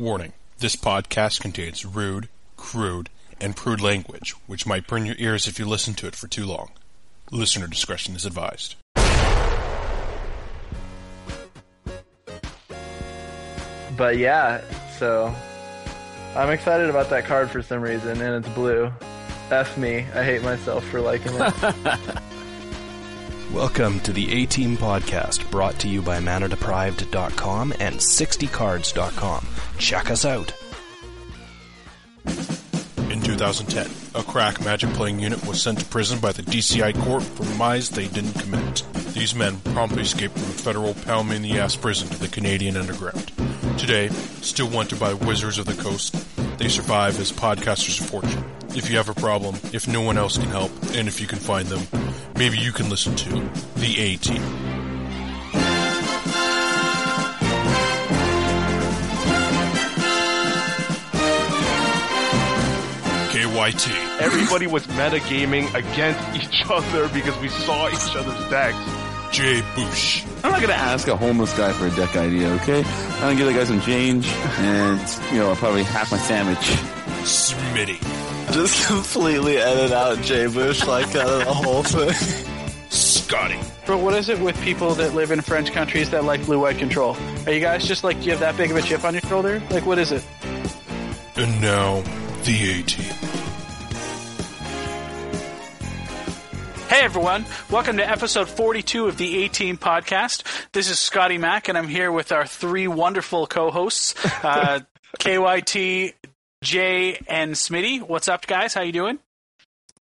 Warning this podcast contains rude, crude, and prude language, which might burn your ears if you listen to it for too long. Listener discretion is advised. But yeah, so I'm excited about that card for some reason, and it's blue. F me. I hate myself for liking it. Welcome to the A Team Podcast, brought to you by ManaDeprived.com and 60cards.com. Check us out. In 2010, a crack magic playing unit was sent to prison by the DCI court for crimes they didn't commit. These men promptly escaped from a federal pound me in the ass prison to the Canadian underground. Today, still wanted by wizards of the coast, they survive as podcasters of fortune. If you have a problem, if no one else can help, and if you can find them, maybe you can listen to The A Team. KYT. Everybody was metagaming against each other because we saw each other's decks. Jay Boosh. I'm not gonna ask a homeless guy for a deck idea, okay? I'm gonna give the guy some change, and you know, I'll probably half my sandwich. Smitty. Just completely edit out Jay Boosh like out of the whole thing. Scotty. But what is it with people that live in French countries that like blue-white control? Are you guys just like do you have that big of a chip on your shoulder? Like what is it? And now, The A Team. Hey everyone, welcome to episode 42 of the A-Team podcast. This is Scotty Mack and I'm here with our three wonderful co-hosts, uh, KYT, Jay, and Smitty. What's up guys? How you doing?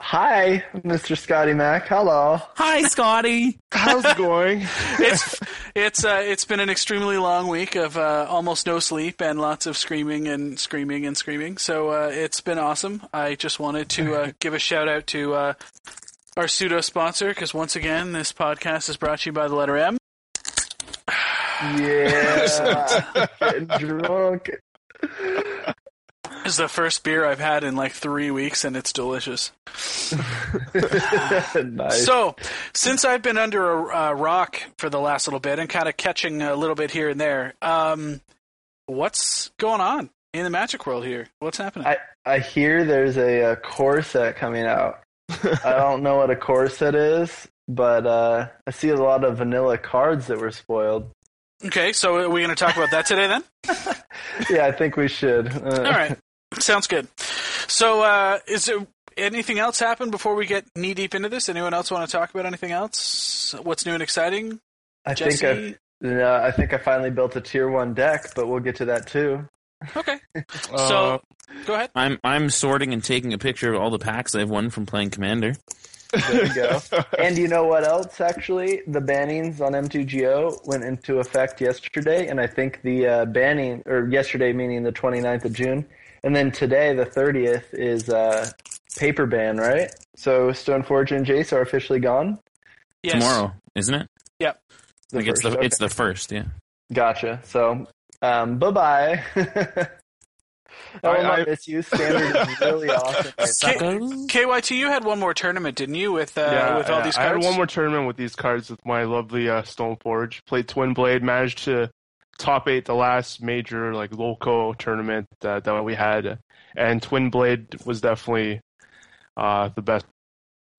Hi, Mr. Scotty Mac. Hello. Hi, Scotty. How's it going? It's it's uh, it's been an extremely long week of uh, almost no sleep and lots of screaming and screaming and screaming. So uh, it's been awesome. I just wanted to uh, give a shout out to uh, our pseudo sponsor because once again this podcast is brought to you by the letter M. Yeah. Getting drunk. This is the first beer I've had in like three weeks and it's delicious. nice. So, since I've been under a uh, rock for the last little bit and kind of catching a little bit here and there, um, what's going on in the magic world here? What's happening? I, I hear there's a, a core set coming out. I don't know what a core set is, but uh, I see a lot of vanilla cards that were spoiled. Okay, so are we going to talk about that today then? Yeah, I think we should. Uh, All right, sounds good. So, uh, is there anything else happen before we get knee deep into this? Anyone else want to talk about anything else? What's new and exciting? I Jesse? think I, no, I think I finally built a tier one deck, but we'll get to that too. Okay, Uh, so go ahead. I'm I'm sorting and taking a picture of all the packs I've won from playing Commander. There you go. and you know what else? Actually, the bannings on MTGO went into effect yesterday, and I think the uh, banning, or yesterday meaning the 29th of June, and then today, the 30th, is uh, paper ban, right? So Stoneforge and Jace are officially gone. Yes. Tomorrow, isn't it? Yep. The like it's the okay. it's the first, yeah. Gotcha. So, um, bye bye. I will not I- miss you. Standard is really awesome. right. K- KYT, you had one more tournament, didn't you? With uh, yeah, with all yeah. these cards. I had one more tournament with these cards with my lovely uh, Stoneforge. Played Twin Blade, managed to top eight the last major like local tournament that, that we had, and Twin Blade was definitely uh, the best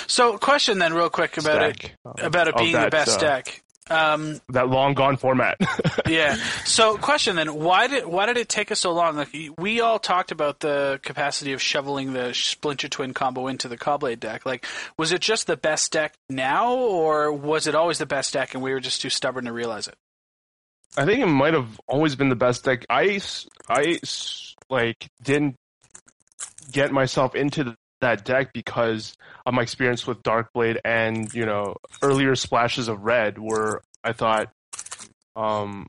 So, question then, real quick about it, uh, about it of being the best uh, deck. Um, That long gone format. yeah. So, question then, why did why did it take us so long? Like we all talked about the capacity of shoveling the Splinter Twin combo into the Caw-Blade deck. Like, was it just the best deck now, or was it always the best deck, and we were just too stubborn to realize it? I think it might have always been the best deck. I I like didn't get myself into that deck because of my experience with Darkblade and you know earlier splashes of red, where I thought um,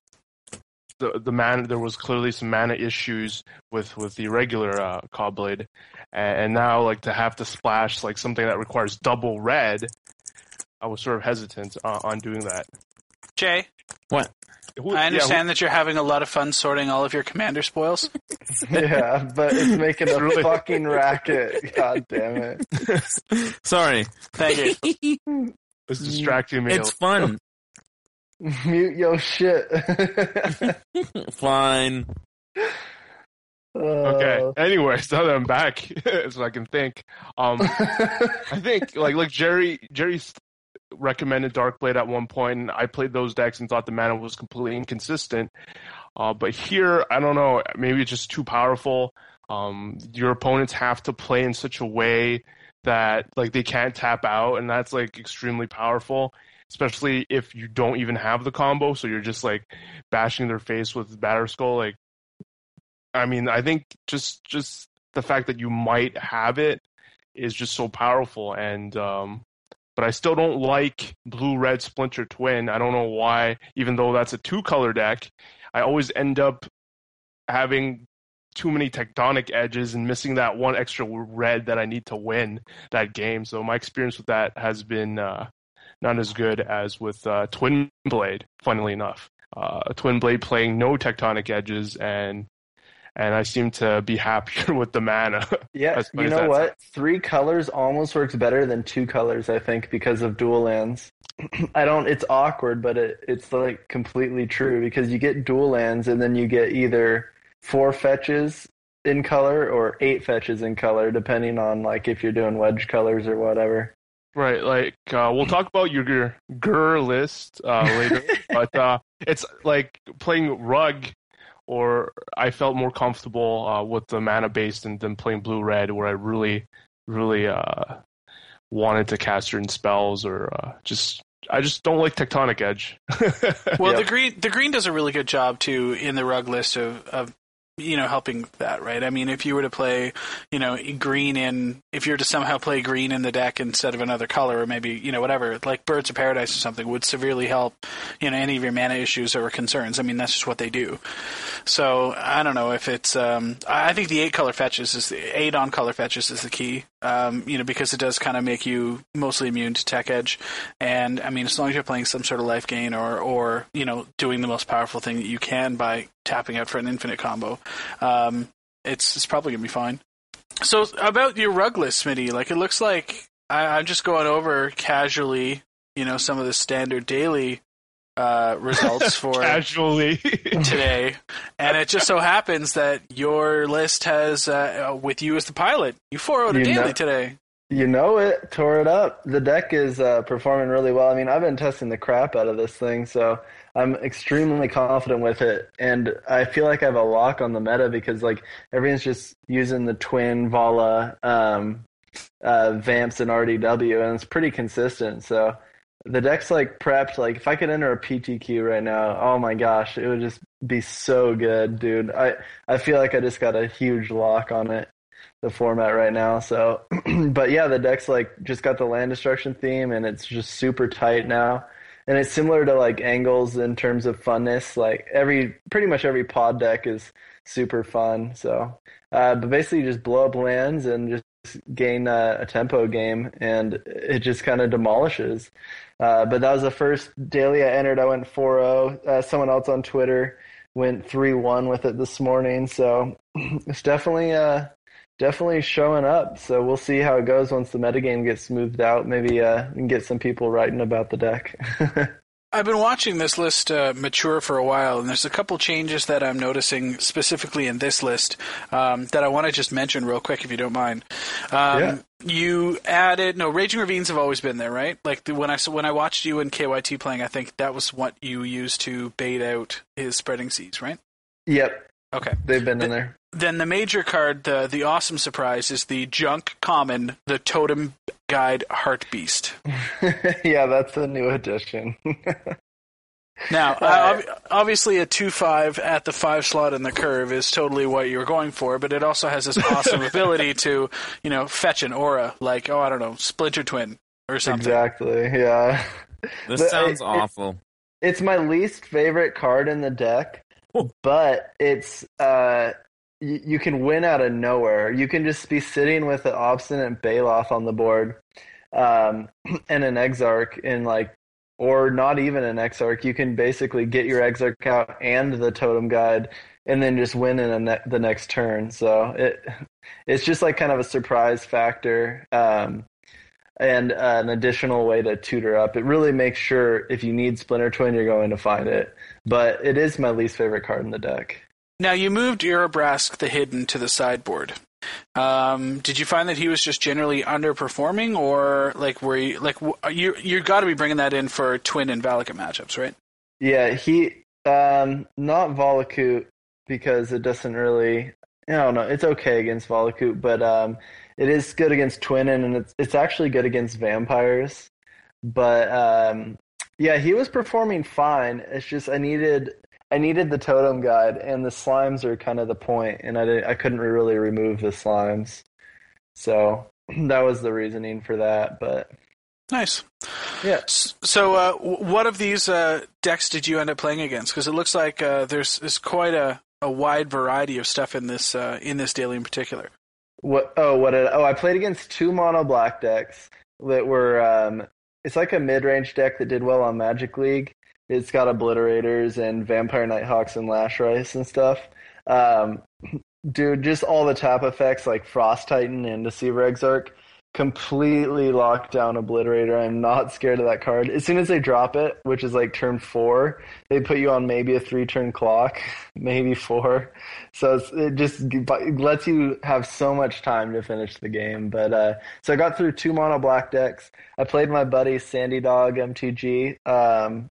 the the mana there was clearly some mana issues with with the regular uh, Caw-Blade, and, and now like to have to splash like something that requires double red, I was sort of hesitant uh, on doing that. Jay, What? Who- I yeah, understand that you're having a lot of fun sorting all of your commander spoils. yeah, but it's making a Really? fucking racket. God damn it. Sorry, Thank you. It's distracting me. it's fun. Mute your shit. Fine. Okay. Anyway, now that I'm back, so I can think. Um, I think like like Jerry Jerry recommended Darkblade at one point, and I played those decks and thought the mana was completely inconsistent. Uh, but here, I don't know. Maybe it's just too powerful. Um, your opponents have to play in such a way that like they can't tap out, and that's like extremely powerful. Especially if you don't even have the combo, so you're just like bashing their face with Batterskull. Like, I mean, I think just just the fact that you might have it is just so powerful, and um, but I still don't like blue red splinter twin. I don't know why, even though that's a two color deck, I always end up having too many tectonic edges and missing that one extra red that I need to win that game. So my experience with that has been uh, not as good as with uh, Twin Blade. Funnily enough, uh, Twin Blade playing no tectonic edges and and I seem to be happier with the mana. Yeah, you know what? Three colors almost works better than two colors, I think, because of dual lands. I don't. It's awkward, but it, it's like completely true because you get dual lands and then you get either four fetches in color or eight fetches in color, depending on like if you're doing wedge colors or whatever. Right, like uh, we'll talk about your gur, gur list uh, later, but uh, it's like playing rug, or I felt more comfortable uh, with the mana based than, than playing blue red, where I really, really uh, wanted to cast certain spells, or uh, just I just don't like tectonic edge. Well, Yep. the green the green does a really good job too in the rug list of, of you know helping that right. I mean, if you were to play you know green in if you were to somehow play green in the deck instead of another color or maybe you know whatever like Birds of Paradise or something would severely help you know any of your mana issues or concerns. I mean, that's just what they do. So I don't know if it's. Um, I think the eight color fetches is the eight on color fetches is the key. Um, you know because it does kind of make you mostly immune to tech edge, and I mean as long as you're playing some sort of life gain or or you know doing the most powerful thing that you can by tapping out for an infinite combo, um, it's it's probably gonna be fine. So about your rug list, Smitty, like it looks like I, I'm just going over casually, you know, some of the standard daily uh, results for Casually, today, and it just so happens that your list has, uh, uh, with you as the pilot, you four out a daily know- today. You know it, tore it up. The deck is uh, performing really well. I mean, I've been testing the crap out of this thing, so I'm extremely confident with it. And I feel like I have a lock on the meta because like everyone's just using the twin Vala um, uh, vamps and RDW, and it's pretty consistent. So the deck's like prepped. Like if I could enter a PTQ right now, oh my gosh, it would just be so good, dude. I I feel like I just got a huge lock on it the format right now. So, but yeah, the deck's like just got the land destruction theme, and it's just super tight now. And it's similar to like angles in terms of funness. Like every, pretty much every pod deck is super fun. So, uh, but basically, just blow up lands and just gain uh, a tempo game, and it just kind of demolishes. Uh, but that was the first daily I entered. I went 4-0. Uh, someone else on Twitter went 3-1 with it this morning. So it's definitely uh definitely showing up. So we'll see how it goes once the metagame gets smoothed out. Maybe uh, we can get some people writing about the deck. I've been watching this list uh, mature for a while, and there's a couple changes that I'm noticing specifically in this list um, that I want to just mention real quick, if you don't mind. Um, Yeah. You added no raging ravines have always been there, right? Like the, when I when I watched you and KYT playing, I think that was what you used to bait out his spreading seas, right? yep, Okay. they've been in there. Then the major card, the the awesome surprise, is the junk common, the totem guide Hartebeest. yeah, that's a new addition. Now, uh, ob- obviously, a two five at the five slot in the curve is totally what you're going for, but it also has this awesome ability to, you know, fetch an aura, like oh, I don't know, Splinter Twin or something. exactly. Yeah. This The- sounds it- awful. It's my least favorite card in the deck, but it's uh you, can win out of nowhere. You can just be sitting with an obstinate Baloth on the board, um, and an Exarch in like, or not even an Exarch. You can basically get your Exarch out and the Totem Guide, and then just win in ne- the next turn. So it it's just like kind of a surprise factor. Um, and uh, an additional way to tutor up. It really makes sure if you need Splinter Twin, you're going to find it. But it is my least favorite card in the deck. Now you moved Urabrask the Hidden to the sideboard. Um, did you find that he was just generally underperforming, or like were you like w- you you got to be bringing that in for Twin and Valakut matchups, right? Yeah, he um not Valakut because it doesn't really I don't know, it's okay against Valakut, but um it is good against Twinin and it's it's actually good against vampires. But um yeah, he was performing fine. It's just I needed I needed the totem guide and the slimes are kind of the point and I didn't, I couldn't really remove the slimes. So that was the reasoning for that, but Nice. yeah. So, uh, what of these uh, decks did you end up playing against? Because it looks like uh, there's, there's quite a, a wide variety of stuff in this uh, in this daily in particular. What? Oh, what? Did, oh, I played against two mono black decks that were. Um, it's like a mid range deck that did well on Magic League. It's got obliterators and Vampire Nighthawks and Lashwrithe and stuff. Um, dude, just all the tap effects like Frost Titan and Deceiver Exarch completely locked down Obliterator. I'm not scared of that card. As soon as they drop it, which is like turn four, they put you on maybe a three turn clock, maybe four. So it just lets you have so much time to finish the game. But uh, so I got through two mono black decks. I played my buddy Sandy Dog MTG. Um,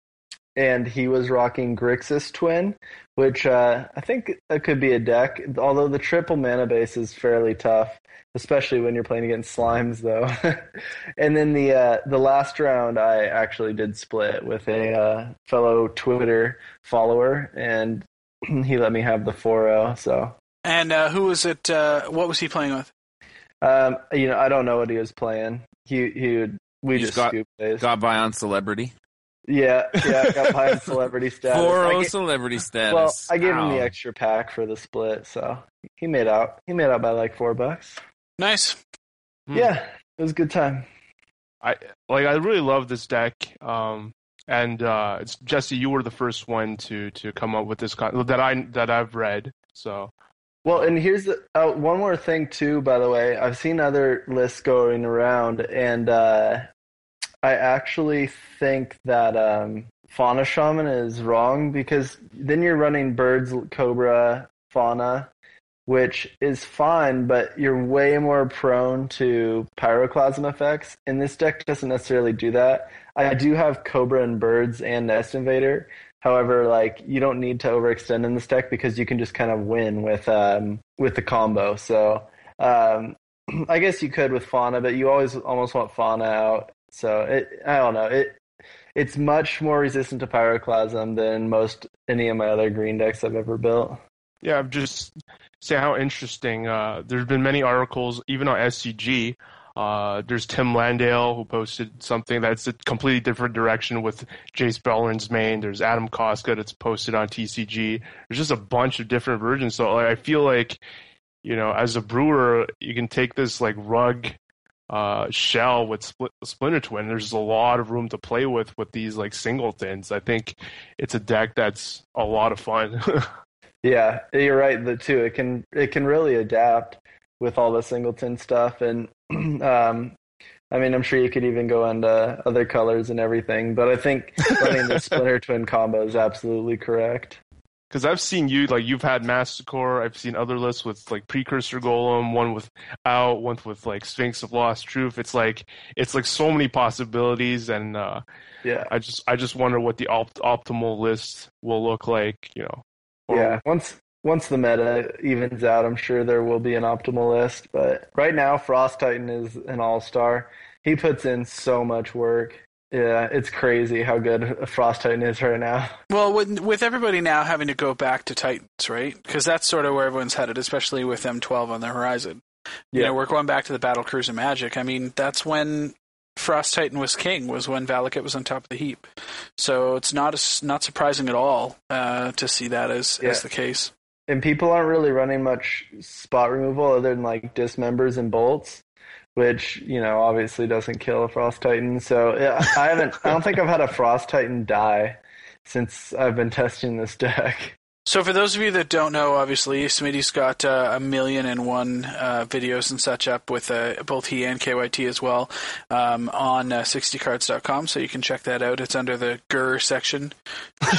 and he was rocking Grixis Twin, which uh, I think that could be a deck. Although the triple mana base is fairly tough, especially when you're playing against slimes, though. and then the uh, the last round, I actually did split with a uh, fellow Twitter follower, and he let me have the 4-0. So, And uh, who was it? Uh, what was he playing with? um, you know, I don't know what he was playing. He he would. We He's just got- scoop. Got by on celebrity. Yeah, yeah, I got behind celebrity status. Four I O celebrity status. Well, I gave him the extra pack for the split, so he made out. He made out by like four bucks. Nice. Hmm. Yeah, it was a good time. I like I really love this deck. Um, and uh, it's Jesse, you were the first one to to come up with this con- that I that I've read. So Well, and here's the, uh, one more thing too. By the way, I've seen other lists going around, and uh, I actually think that um, Fauna Shaman is wrong because then you're running Birds, Cobra, Fauna, which is fine, but you're way more prone to pyroclasm effects, and this deck doesn't necessarily do that. I do have Cobra and Birds and Nest Invader. However, like you don't need to overextend in this deck because you can just kind of win with um, with the combo. So um, I guess you could with Fauna, but you always almost want Fauna out. So it, I don't know. It it's much more resistant to pyroclasm than most any of my other green decks I've ever built. yeah, I'm just saying how interesting. Uh, there's been many articles, even on SCG. Uh, there's Tim Landale who posted something that's a completely different direction with Jace Beleren's main. There's Adam Koska that's posted on TCG. There's just a bunch of different versions. So like, I feel like, you know, as a brewer, you can take this like rug uh, shell with split, Splinter Twin. There's a lot of room to play with with these like singletons. I think it's a deck that's a lot of fun. Yeah, you're right. The two it can it can really adapt with all the singleton stuff, and um, I mean I'm sure you could even go into other colors and everything. But I think running the Splinter Twin combo is absolutely correct. Because I've seen you like you've had Massacre. I've seen other lists with like Precursor Golem, one with Out, one with like Sphinx of Lost Truth. It's like it's like so many possibilities, and uh, Yeah, I just I just wonder what the opt- optimal list will look like. You know. Or- yeah. Once once the meta evens out, I'm sure there will be an optimal list. But right now, Frost Titan is an all star. He puts in so much work. Yeah, it's crazy how good Frost Titan is right now. Well, with, with everybody now having to go back to Titans, right? Because that's sort of where everyone's headed, especially with M12 on the horizon. You Yeah. know, we're going back to the Battle Cruiser Magic. I mean, that's when Frost Titan was king, was when Valakut was on top of the heap. So it's not as, not surprising at all uh, to see that as, Yeah. as the case. and people aren't really running much spot removal other than like dismembers and bolts, which you know obviously doesn't kill a frost titan. So yeah, I haven't. I don't think I've had a frost titan die since I've been testing this deck. So for those of you that don't know, obviously Smitty's got uh, a million and one uh, videos and such up with uh, both he and KYT as well um, on uh, 60cards.com, so you can check that out. It's under the GUR section,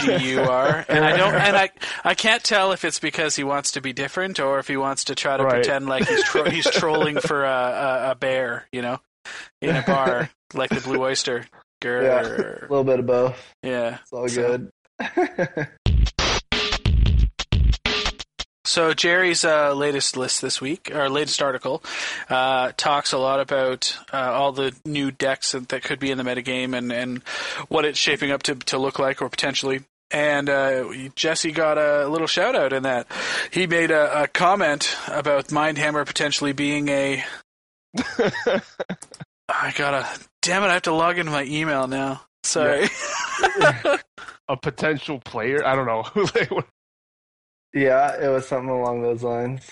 G-U-R, and I don't, and I, I can't tell if it's because he wants to be different or if he wants to try to Right. pretend like he's tro- he's trolling for a, a, a bear, you know, in a bar like the Blue Oyster. Yeah, a little bit of both. Yeah. It's all So- good. So Jerry's uh, latest list this week, or latest article, uh, talks a lot about uh, all the new decks that, that could be in the metagame and, and what it's shaping up to, to look like or potentially. And uh, Jesse got a little shout out in that. He made a, a comment about Mindhammer potentially being a. I gotta. Damn it! I have to log into my email now. Sorry. A potential player? I don't know. Yeah, it was something along those lines.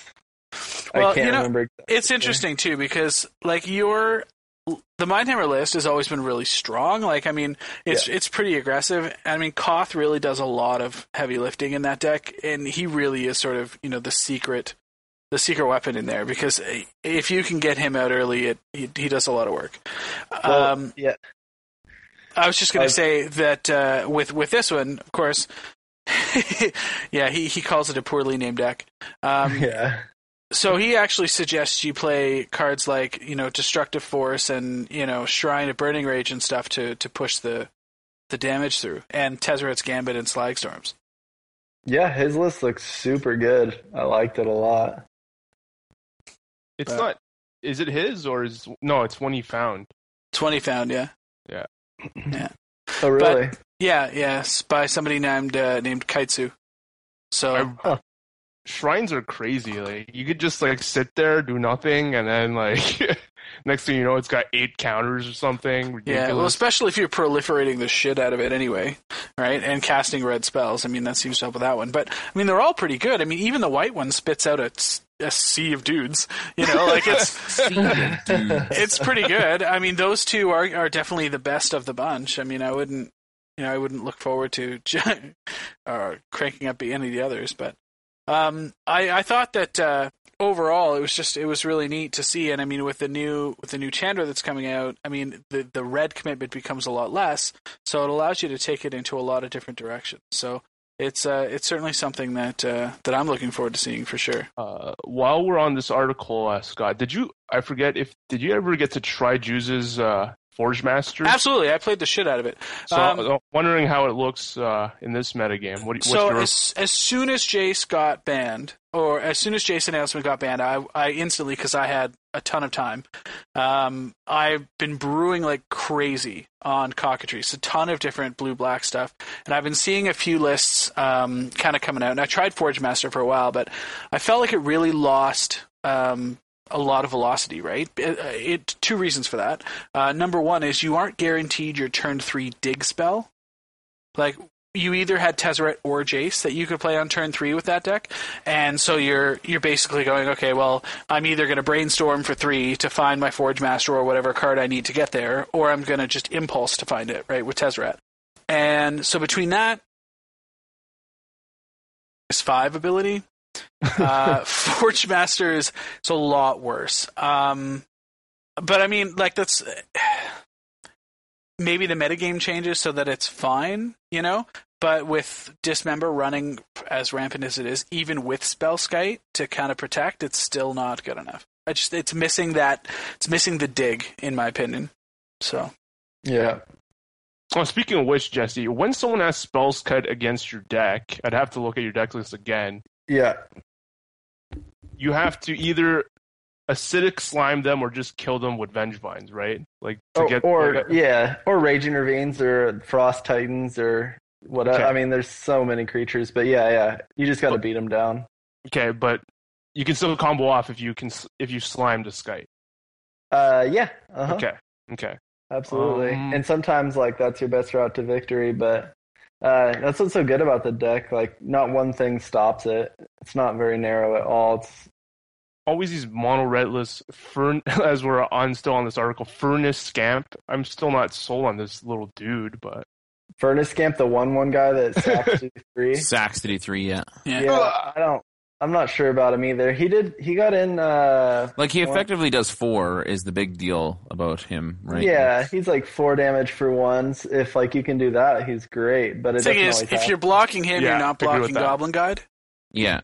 Well, I can't you know, remember. It's interesting too because like your the Mindhammer list has always been really strong. Like I mean, it's it's pretty aggressive. I mean, Koth really does a lot of heavy lifting in that deck, and he really is sort of you know the secret the secret weapon in there because if you can get him out early, it he, he does a lot of work. Well, um, yeah, I was just going to say that uh, with with this one, of course. yeah, he, he calls it a poorly named deck. Um, yeah, so he actually suggests you play cards like you know destructive force and you know shrine of burning rage and stuff to to push the the damage through and Tezzeret's gambit and slag storms. yeah. His list looks super good. I liked it a lot. it's Uh, not. Is it his or is no? It's one he found. Twenty found, Yeah. Yeah. yeah, Oh, really? yeah, yes, by somebody named uh, named Kaitsu. So I- Huh. Shrines are crazy. Like you could just like sit there, do nothing, and then like next thing you know, it's got eight counters or something ridiculous. yeah, well, especially if you're proliferating the shit out of it anyway, right? And casting red spells. I mean, that seems to help with that one. But I mean, they're all pretty good. I mean, even the white one spits out a, s- a sea of dudes. You know, like it's it's pretty good. I mean, those two are are definitely the best of the bunch. I mean, I wouldn't, you know, I wouldn't look forward to uh, cranking up any of the others. But um, I I thought that uh, overall it was just it was really neat to see. And I mean, with the new with the new Chandra that's coming out, I mean, the the red commitment becomes a lot less, so it allows you to take it into a lot of different directions. So. It's uh, it's certainly something that uh, that I'm looking forward to seeing for sure. uh, while we're on this article, uh, Scott, did you? I forget if did you ever get to try Juice's uh, Forge Master? Absolutely, I played the shit out of it. So Um, I'm wondering how it looks uh, in this metagame. What, what's so your as as soon as Jace got banned, or as soon as Jace announcement got banned, I I instantly because I had a ton of time. Um, I've been brewing like crazy on cockatrice, a ton of different blue black stuff, and I've been seeing a few lists um, kind of coming out. And I tried Forge Master for a while, but I felt like it really lost. Um, a lot of velocity, right? It, it two reasons for that. Uh, number one is you aren't guaranteed your turn three dig spell. Like you either had Tezzeret or Jace that you could play on turn three with that deck, and so you're you're basically going, okay, well, I'm either going to brainstorm for three to find my Forge Master or whatever card I need to get there, or I'm going to just impulse to find it, right, with Tezzeret. And so between that, is five ability, uh, Forge Master is it's a lot worse. Um, but I mean, like that's maybe the metagame changes so that it's fine, you know. But with Dismember running as rampant as it is, even with Spellskite to kind of protect, it's still not good enough. I just it's missing that it's missing the dig, in my opinion. So Yeah. Oh, speaking of which, Jesse, when someone has Spellskite against your deck, I'd have to look at your deck list again. Yeah. You have to either acidic slime them or just kill them with venge vines, right? Like to Oh, get or like, yeah, or raging ravines or frost titans or whatever. Okay. I mean, there's so many creatures, but yeah, yeah, you just got to beat them down. okay, but you can still combo off if you can if you slime the skite. Uh, yeah, uh-huh. Okay, okay. absolutely. Um, and sometimes like that's your best route to victory, but uh, that's what's so good about the deck. Like, not one thing stops it. It's not very narrow at all. It's Always these mono redless fern as we're on still on this article. Furnace scamp. I'm still not sold on this little dude, but Furnace Scamp, the one one guy that sacks you three. Sacks to three, yeah. Yeah. Yeah, I don't. I'm not sure about him either. He did. He got in. uh Like he Well- effectively does four is the big deal about him, right? Yeah, he's like four damage for ones. If like you can do that, he's great. But it The thing is, if happen. you're blocking him, Yeah, you're not I agree with blocking. Goblin Guide, Yeah.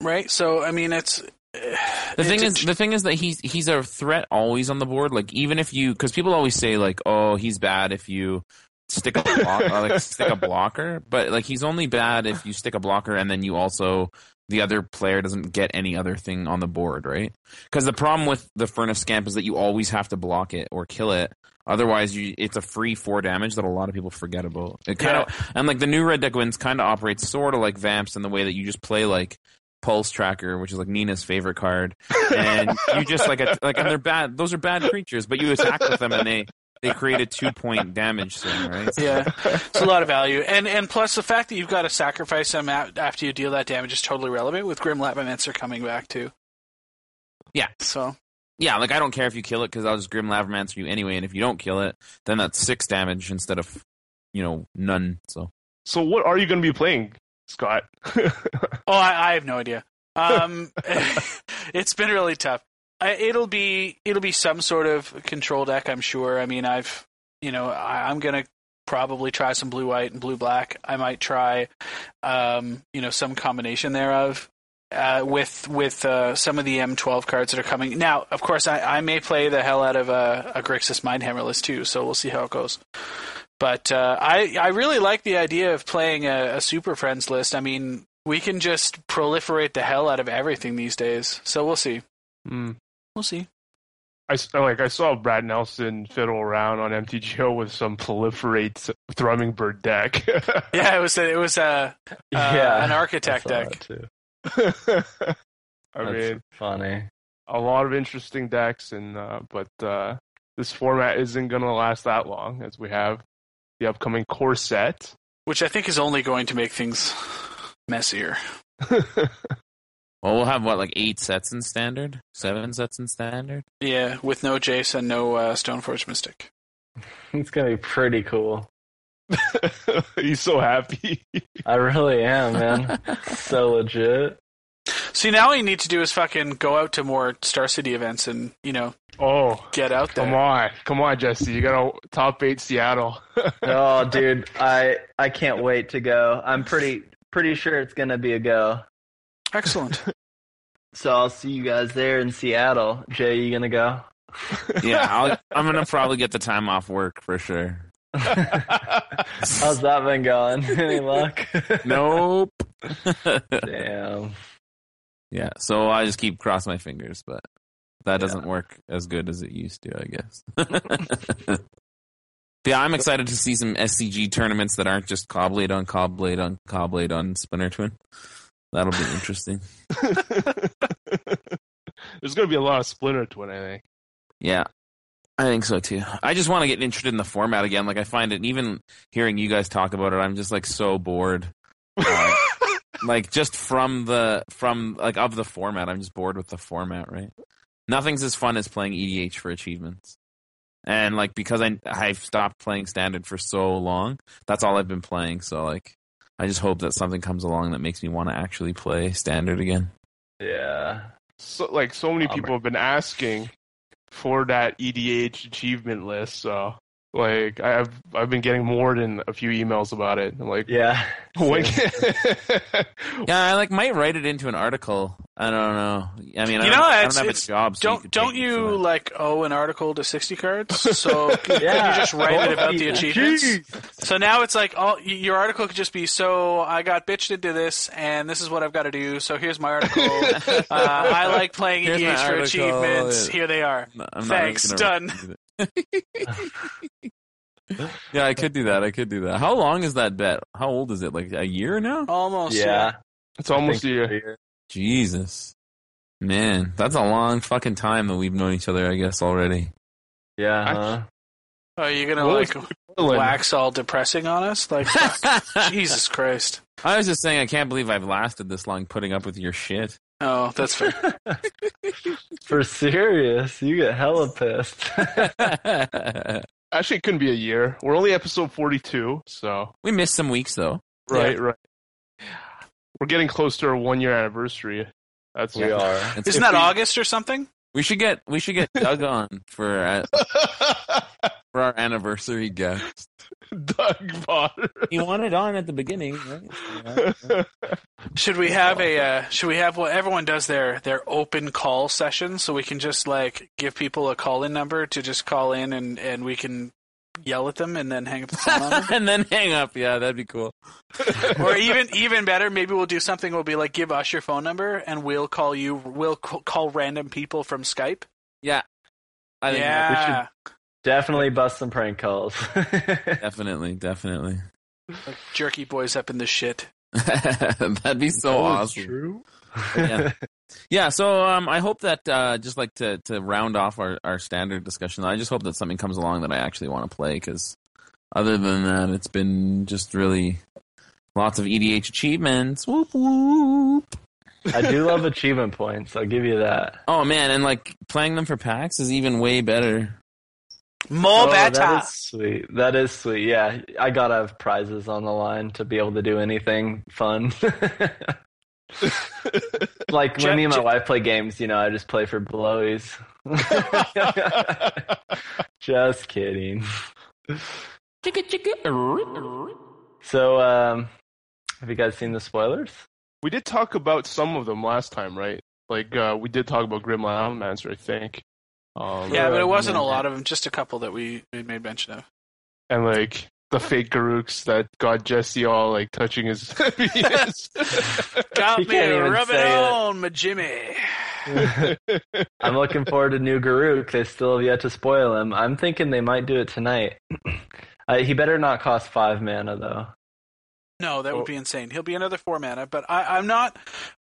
right? So I mean, it's The thing it's- is, the thing is that he's he's a threat always on the board. Like even if you, because people always say like, oh, he's bad if you stick a block, uh, like stick a blocker, but like he's only bad if you stick a blocker and then you also the other player doesn't get any other thing on the board, right? Because the problem with the furnace scamp is that you always have to block it or kill it. Otherwise, you it's a free four damage that a lot of people forget about. It kind of and like the new red deck wins kind of operates sort of like vamps in the way that you just play like pulse tracker, which is like Nina's favorite card, and you just like a, like and they're bad. Those are bad creatures, but you attack with them and they they create a two point damage thing, right? Yeah, it's a lot of value, and and plus the fact that you've got to sacrifice them after you deal that damage is totally relevant. With Grim Lavamancer coming back too. Yeah. So Yeah, like I don't care if you kill it because I'll just Grim Lavamancer you anyway, and if you don't kill it, then that's six damage instead of you know none. So So what are you going to be playing, Scott? Oh, I, I have no idea. Um, it's been really tough. I, it'll be it'll be some sort of control deck, I'm sure. I mean, I've you know I, I'm gonna probably try some blue white and blue black. I might try um, you know some combination thereof. Uh, with with uh, some of the M12 cards that are coming now, of course, I, I may play the hell out of a, a Grixis Mindhammer list too. So we'll see how it goes. But uh, I I really like the idea of playing a, a Super Friends list. I mean, we can just proliferate the hell out of everything these days. So we'll see. Hmm. We'll see. I s- like I saw Brad Nelson fiddle around on MTGO with some proliferate thrumming bird deck. Yeah, it was a, it was a uh, Yeah, an architect I deck. too. I That's mean, funny. a lot of interesting decks, and uh, but uh, this format isn't going to last that long, as we have the upcoming core set. which I think is only going to make things messier. well, we'll have what like eight sets in standard, seven sets in standard. Yeah, with no Jace and no uh, Stoneforge Mystic. It's gonna be pretty cool. He's so happy. I really am, man. so legit. See, now all you need to do is fucking go out to more Star City events and you know Oh, get out there. come on, come on, Jesse! You got to top eight Seattle. Oh, dude, I I can't wait to go. I'm pretty pretty sure it's gonna be a go. Excellent. So I'll see you guys there in Seattle. Jay, you gonna go? Yeah, I'll, I'm gonna probably get the time off work for sure. How's that been going? Any luck? Nope. Damn. yeah, so I just keep cross my fingers, but that doesn't work as good as it used to, I guess. yeah, I'm excited to see some SCG tournaments that aren't just Caw-Blade on Caw-Blade on Caw-Blade on Splinter Twin. That'll be interesting. There's going to be a lot of Splinter Twin, I think. Yeah, I think so too. I just want to get interested in the format again. Like I find it, even hearing you guys talk about it, I'm just like so bored. Uh, like just from the from like of the format, I'm just bored with the format. Right? Nothing's as fun as playing EDH for achievements. And like because I I've stopped playing standard for so long, that's all I've been playing. So like, I just hope that something comes along that makes me want to actually play standard again. Yeah. So, like so many Bummer. people have been asking for that EDH achievement list. So, like, I've I've been getting more than a few emails about it. I'm like, Yeah. when- Yeah, I like might write it into an article. I don't know. I mean, I You don't, know, I it's- don't have a job. So don't could don't pay me for you like owe an article to sixty cards? So can Yeah. you just write it about the Jeez. achievements? So now it's like all your article could just be so I got bitched into this and this is what I've got to do. So here's my article. uh, I like playing Here's my EDH for article, achievements. yeah. Here they are. No, I'm Thanks, gonna done. Write it. yeah, I could do that. I could do that. How long is that bet? How old is it? Like a year now? Almost. Yeah. it's almost I a think year. Jesus, man, that's a long fucking time that we've known each other. I guess already. Yeah. Huh? Oh, Are you gonna Well, like Portland. wax all depressing on us? Like. Jesus Christ. I was just saying, I can't believe I've lasted this long putting up with your shit. Oh, that's fair. For serious, you get hella pissed. Actually, it couldn't be a year. We're only episode 42, so. We missed some weeks though. Right, right. We're getting close to our one year anniversary. That's We are. Isn't that August or something? We should get we should get Doug on for uh, for our anniversary guest. Doug Potter. He wanted on at the beginning, right? Should we have a uh, should we have what everyone does their their open call session so we can just like give people a call in number to just call in and and we can yell at them and then hang up the phone on them? and then hang up. Yeah, that'd be cool. or even even better, maybe we'll do something. We'll be like, give us your phone number, and we'll call you. We'll call random people from Skype. Yeah, I think yeah, Definitely bust some prank calls. definitely, definitely. like jerky boys up in the shit. that'd be so awesome. True. yeah. Yeah, so um, I hope that uh, just like to, to round off our, our standard discussion, I just hope that something comes along that I actually want to play because other than that, it's been just really lots of EDH achievements. Whoop whoop. I do love achievement points. I'll give you that. Oh man, and like playing them for packs is even way better. More Oh, better. that is sweet. That is sweet. Yeah, I gotta have prizes on the line to be able to do anything fun. like Je- when me and my Je- wife play games, you know, I just play for blowies. just kidding. So, um, have you guys seen the spoilers? We did talk about some of them last time, right? Like uh, we did talk about Grim Mancer, I think. Um, yeah, but it wasn't a lot of them. Just a couple that we, we made mention of. and like the fake Garruks that got Jesse all like touching his penis. Got me can't rub it on, my Jimmy. I'm looking forward to new Garruk. They still have yet to spoil him. I'm thinking they might do it tonight. uh, he better not cost five mana though. No, that would be insane. He'll be another four mana, but I, I'm not.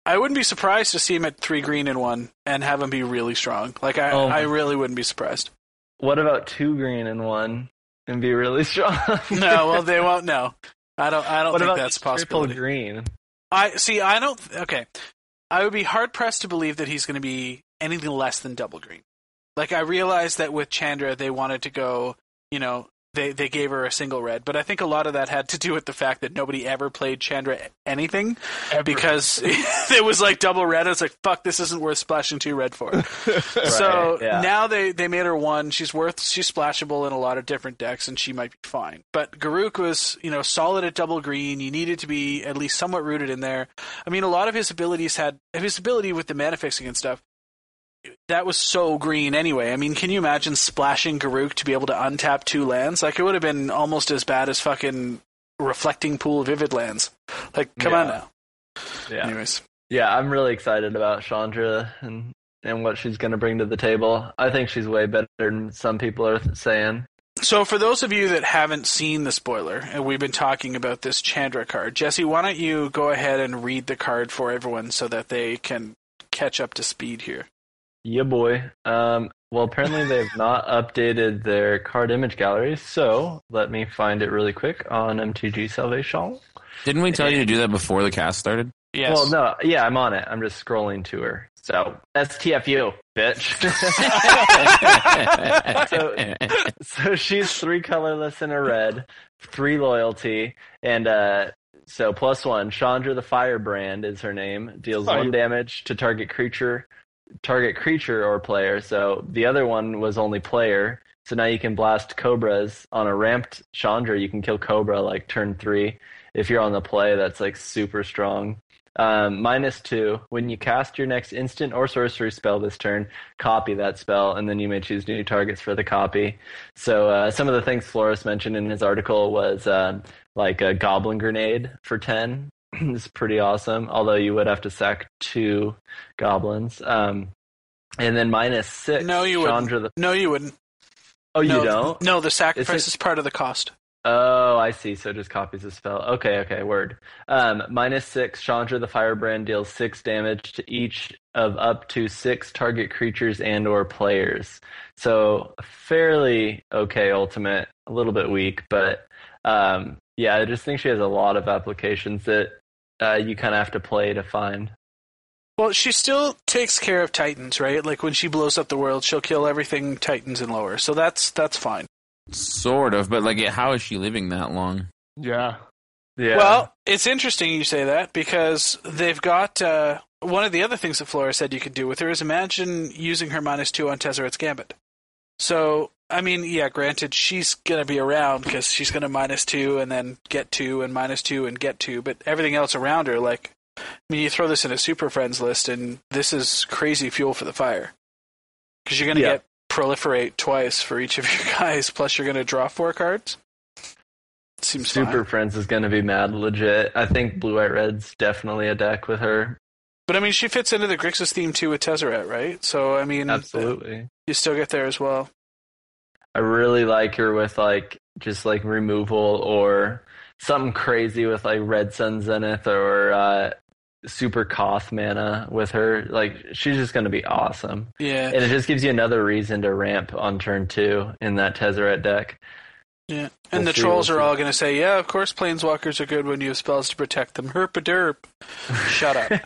I wouldn't be surprised to see him at three green and one and have him be really strong. Like I, Oh. I really wouldn't be surprised. What about two green and one and be really strong? No, well they won't know. I don't. I don't what think that's possible. triple green? I see. I don't. Okay, I would be hard pressed to believe that he's going to be anything less than double green. Like I realized that with Chandra, they wanted to go. You know, they they gave her a single red, but I think a lot of that had to do with the fact that nobody ever played Chandra anything because it was like double red. I was like, fuck, this isn't worth splashing two red for. so yeah. now they they made her one. She's worth she's splashable in a lot of different decks, and she might be fine. But Garruk was you know solid at double green. You needed to be at least somewhat rooted in there. I mean, a lot of his abilities had his ability with the mana fixing and stuff. That was so green anyway. I mean, can you imagine splashing Garruk to be able to untap two lands? Like it would have been almost as bad as fucking reflecting pool vivid lands. Like, come on now. Yeah, Anyways, yeah. I'm really excited about Chandra and and what she's going to bring to the table. I think she's way better than some people are saying. So, for those of you that haven't seen the spoiler, and we've been talking about this Chandra card, Jesse, why don't you go ahead and read the card for everyone so that they can catch up to speed here? Yeah, boy. Um, well, apparently they've not updated their card image gallery, so let me find it really quick on MTG Salvation. Didn't we tell you to do that before the cast started? Yes. Well, no, yeah, I'm on it. I'm just scrolling to her. So STFU, bitch. so she's three colorless and a red, three loyalty, and uh, so plus one. Chandra the Firebrand is her name. Deals Fire- one damage to target creature, target creature or player. So the other one was only player. So now you can blast cobras on a ramped Chandra. You can kill Cobra like turn three. If you're on the play, that's like super strong. Um, minus two. When you cast your next instant or sorcery spell this turn, copy that spell, and then you may choose new targets for the copy. So uh, some of the things Flores mentioned in his article was um, like a Goblin Grenade for ten. is pretty awesome. Although you would have to sack two goblins. Um, and then minus six. No, you wouldn't. The. no, you wouldn't. Oh, you don't. No, the sacrifice Is is part of the cost. Oh, I see. So it just copies the spell. Okay, okay, word. Um, minus six, Chandra the Firebrand deals six damage to each of up to six target creatures and or players. So fairly okay ultimate, a little bit weak, but um, yeah, I just think she has a lot of applications that uh, you kind of have to play to find. Well, she still takes care of Titans, right? Like when she blows up the world, she'll kill everything Titans and lower. So that's that's fine. Sort of, but like, how is she living that long? Yeah. Yeah. Well, it's interesting you say that because they've got uh, one of the other things that Flores said you could do with her is imagine using her minus two on Tezzeret's Gambit. So, I mean, yeah, granted, she's going to be around because she's going to minus two and then get two and minus two and get two, but everything else around her, like, I mean, you throw this in a Super Friends list and this is crazy fuel for the fire. Because you're going to Yeah. get proliferate twice for each of your guys, plus you're going to draw four cards. Seems Super fine. Friends is going to be mad legit. I think Blue White Red's definitely a deck with her. But I mean, she fits into the Grixis theme too with Tezzeret, right? So I mean, Absolutely. you still get there as well. I really like her with like just like removal or something crazy with like Red Sun Zenith or uh, Super Koth mana with her. Like she's just going to be awesome, Yeah, and it just gives you another reason to ramp on turn two in that Tezzeret deck. yeah. And We'll the trolls we'll are all going to say, "Yeah, of course, planeswalkers are good when you have spells to protect them." Herp a derp. Shut up.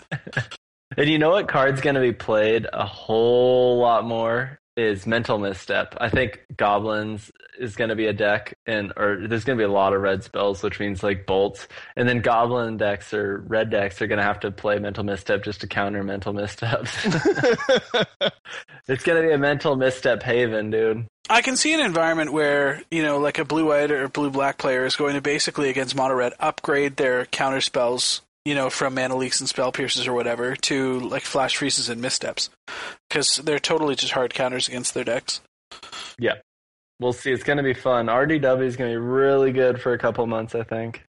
And you know what card's going to be played a whole lot more is Mental Misstep. I think Goblins is going to be a deck, and or there's going to be a lot of red spells, which means like bolts. And then Goblin decks or red decks are going to have to play Mental Misstep just to counter Mental Missteps. it's going to be a Mental Misstep haven, dude. I can see an environment where you know, like a blue-white or blue-black player is going to basically against mono red upgrade their counter spells, you know, from mana leaks and spell pierces or whatever to like flash freezes and missteps, because they're totally just hard counters against their decks. Yeah, we'll see. It's going to be fun. RDW is going to be really good for a couple months, I think.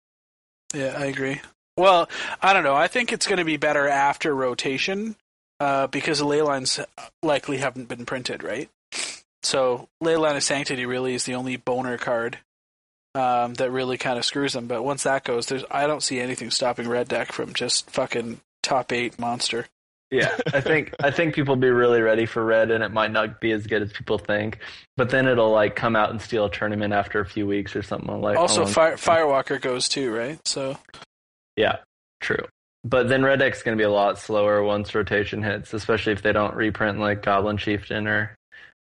Yeah, I agree. Well, I don't know. I think it's going to be better after rotation uh, because the ley lines likely haven't been printed, right? So Leyline of Sanctity really is the only boner card um, that really kind of screws them. But once that goes, there's I don't see anything stopping Red Deck from just fucking top eight monster. Yeah, I think I think people be really ready for red, and it might not be as good as people think. But then it'll like come out and steal a tournament after a few weeks or something like. also, Fire, Firewalker goes too, right? So Yeah, true. But then red deck's going to be a lot slower once rotation hits, especially if they don't reprint like Goblin Chieftain or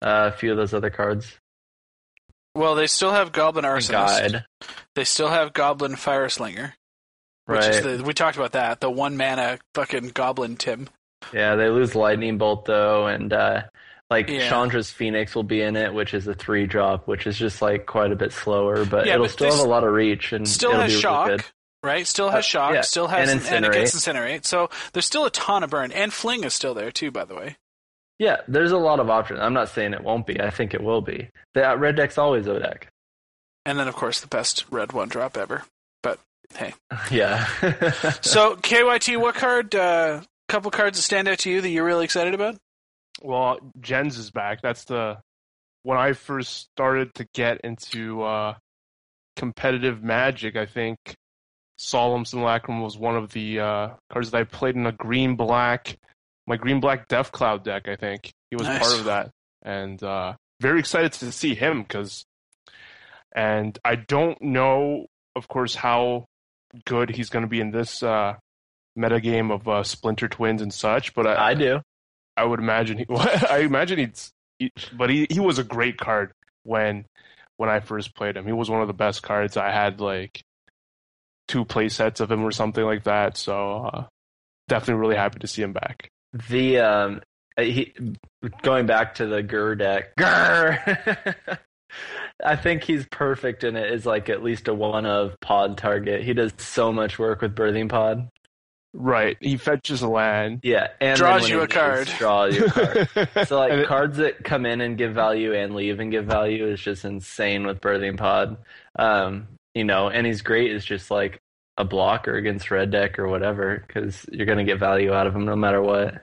uh, a few of those other cards. Well, they still have Goblin Arsonist. Guide, They still have Goblin Fireslinger, which right? is the we talked about that the one mana fucking Goblin Tim. Yeah, they lose Lightning Bolt though, and uh, like Yeah. Chandra's Phoenix will be in it, which is a three drop, which is just like quite a bit slower, but Yeah, it'll but still have a lot of reach and still has shock, really right? Still has Uh, shock, yeah, still has and and, it gets Incinerate. incinerate. So there's still a ton of burn, and fling is still there too. By the way, Yeah, there's a lot of options. I'm not saying it won't be. I think it will be. The uh, red deck's always a deck. and then of course the best red one drop ever. But hey, Yeah. so KYT, what card? Uh, couple cards that stand out to you that you're really excited about? Well, Jens is back. That's the when I first started to get into uh, competitive Magic. I think Solemn Simulacrum was one of the uh, cards that I played in a green black, my green black Death Cloud deck. I think he was Nice. part of that, and uh, very excited to see him because. And I don't know, of course, how good he's going to be in this uh, metagame of uh, Splinter Twins and such. But I, I do. I would imagine he. I imagine he's. He, but he he was a great card when when I first played him. He was one of the best cards. I had like two play sets of him or something like that. So uh, definitely really happy to see him back. The um he going back to the Gur deck. Gur I think he's perfect in it is like at least a one of pod target. He does so much work with birthing pod. Right. He fetches a land. Yeah. And Draws you a card. leaves, Draw you a card. So like it- cards that come in and give value and leave and give value is just insane with Birthing Pod. Um, you know, and he's great as just like a blocker against red deck or whatever because you're gonna get value out of him no matter what.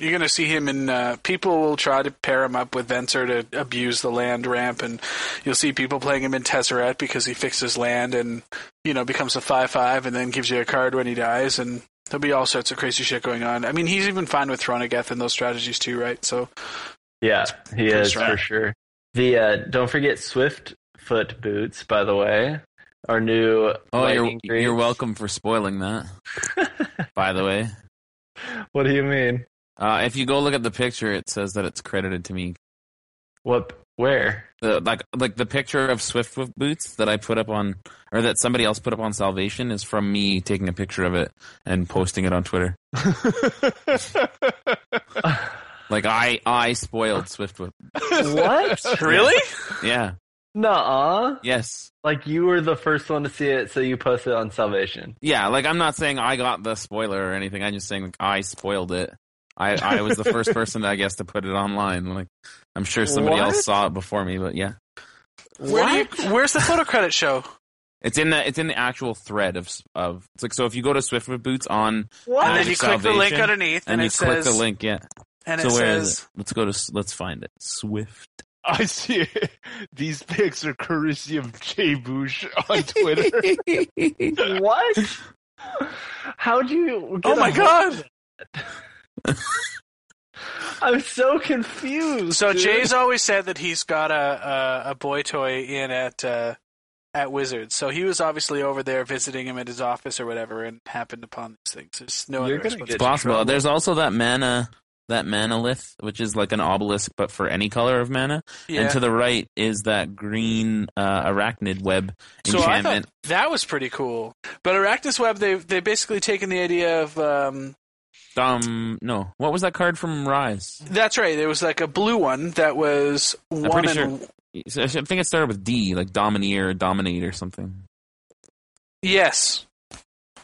You're going to see him in. Uh, people will try to pair him up with Venser to abuse the land ramp, and you'll see people playing him in Tezzeret because he fixes land and you know becomes a five-five, and then gives you a card when he dies, and there'll be all sorts of crazy shit going on. I mean, he's even fine with Thronogeth and those strategies too, right? So Yeah, he is strong. for sure. The uh, don't forget Swift foot boots, by the way. Our new Oh, you're lightning you're welcome for spoiling that. By the way, What do you mean? uh, if you go look at the picture, it says that it's credited to me. What? Where? The, like like the picture of Swiftfoot boots that I put up on or that somebody else put up on Salvation is from me taking a picture of it and posting it on Twitter. Like I I spoiled Swiftfoot. What? Really? Yeah. Nuh-uh. Yes. Like you were the first one to see it, so you posted it on Salvation. Yeah, like I'm not saying I got the spoiler or anything. I'm just saying like I spoiled it. I I was the first person I guess to put it online. Like I'm sure somebody What? else saw it before me, but yeah. Where do you, where's the photo credit show? It's in the it's in the actual thread of of it's like so if you go to Swiftfoot Boots on What? And then Magic you click the link underneath, and, and you it click says, the link, yeah. and so it where is says, it? Let's go to let's find it. Swift. I see it. These pics are courtesy of Jay Boosh on Twitter. what? How'd you? "Oh my god!" I'm so confused. So dude. Jay's always said that he's got a a, a boy toy in at uh, at Wizards. So he was obviously over there visiting him at his office or whatever, and happened upon these things. There's no You're other get It's possible. trouble. There's also that mana that Manalith, which is like an obelisk but for any color of mana. Yeah. And to the right is that green uh, Arachnus Web so I enchantment. thought that was pretty cool. But Arachnus Web, they've they basically taken the idea of um, Um, no, what was that card from Rise? that's right. There was like a blue one that was one pretty and I I think it started with D, like Domineer, Dominate, or something. yes,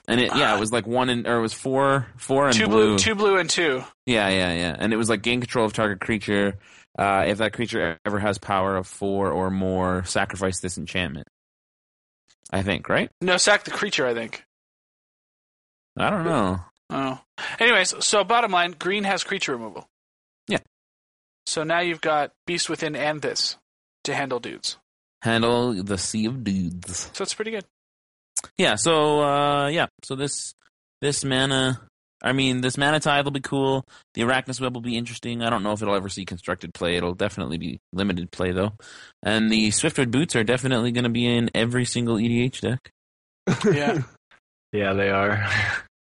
And it, yeah, it was like one and or it was four, four and two blue. blue, two blue and two. Yeah, yeah, yeah. And it was like gain control of target creature. Uh, if that creature ever has power of four or more, sacrifice this enchantment. I think, right? No, sack the creature. I think. I don't know. Oh. Anyways, so bottom line, green has creature removal. Yeah. So now you've got Beast Within and this to handle dudes. Handle the sea of dudes. So it's pretty good. Yeah. So uh, yeah. So this this mana. I mean, this mana tithe will be cool. The Arachnus Web will be interesting. I don't know if it'll ever see constructed play. It'll definitely be limited play though. And the Swiftfoot boots are definitely going to be in every single EDH deck. Yeah. Yeah, they are.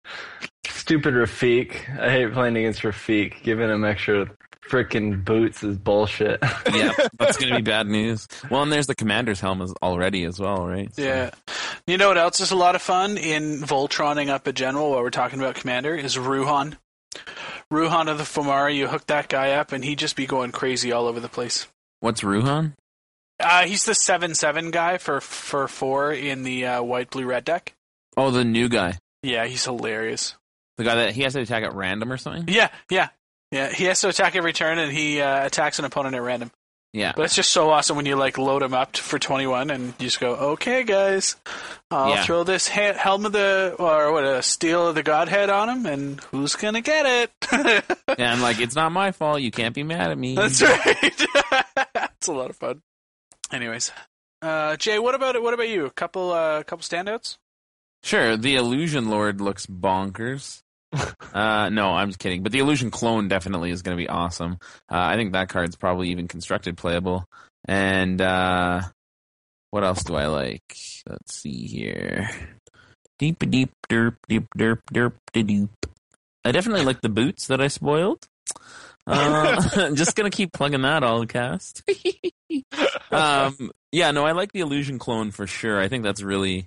Stupid Rafiq. I hate playing against Rafiq. Giving him extra freaking boots is bullshit. yeah, that's going to be bad news. Well, and there's the Commander's helm as- already as well, right? So- yeah. You know what else is a lot of fun in Voltroning up a general while we're talking about Commander is Ruhan. Ruhan of the Fomori, you hook that guy up and he'd just be going crazy all over the place. What's Ruhan? Uh, he's the 7 7 guy for, for 4 in the uh, white blue red deck. Oh, the new guy. Yeah, he's hilarious. The guy that he has to attack at random or something? Yeah, yeah. Yeah, he has to attack every turn and he uh, attacks an opponent at random. Yeah. But it's just so awesome when you like load him up for 21 and you just go, okay, guys, I'll Yeah. throw this he- helm of the, or what, a steel of the godhead on him and who's going to get it? Yeah, I'm like, it's not my fault. You can't be mad at me. That's right. it's a lot of fun. Anyways, uh, Jay, what about it? What about you? A couple, uh, couple standouts? Sure, the Illusion Lord looks bonkers. Uh, no, I'm just kidding. But the Illusion Clone definitely is going to be awesome. Uh, I think that card's probably even constructed playable. And uh, what else do I like? Let's see here. Deep deep derp deep derp derp de doop. I definitely like the boots that I spoiled. Uh, I'm just gonna keep plugging that all cast. um, yeah, no, I like the illusion clone for sure. I think that's really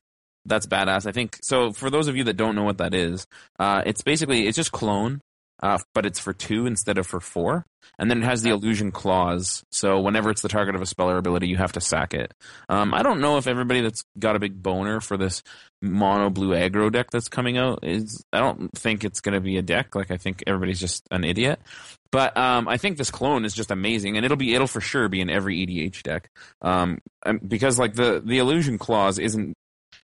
that's badass. I think so. For those of you that don't know what that is, uh, it's basically it's just clone, uh, but it's for two instead of for four, and then it has the illusion clause. So whenever it's the target of a spell or ability, you have to sack it. Um, I don't know if everybody that's got a big boner for this mono blue aggro deck that's coming out is. I don't think it's going to be a deck. Like I think everybody's just an idiot. But um, I think this clone is just amazing, and it'll be it'll for sure be in every EDH deck. Um, because like the the illusion clause isn't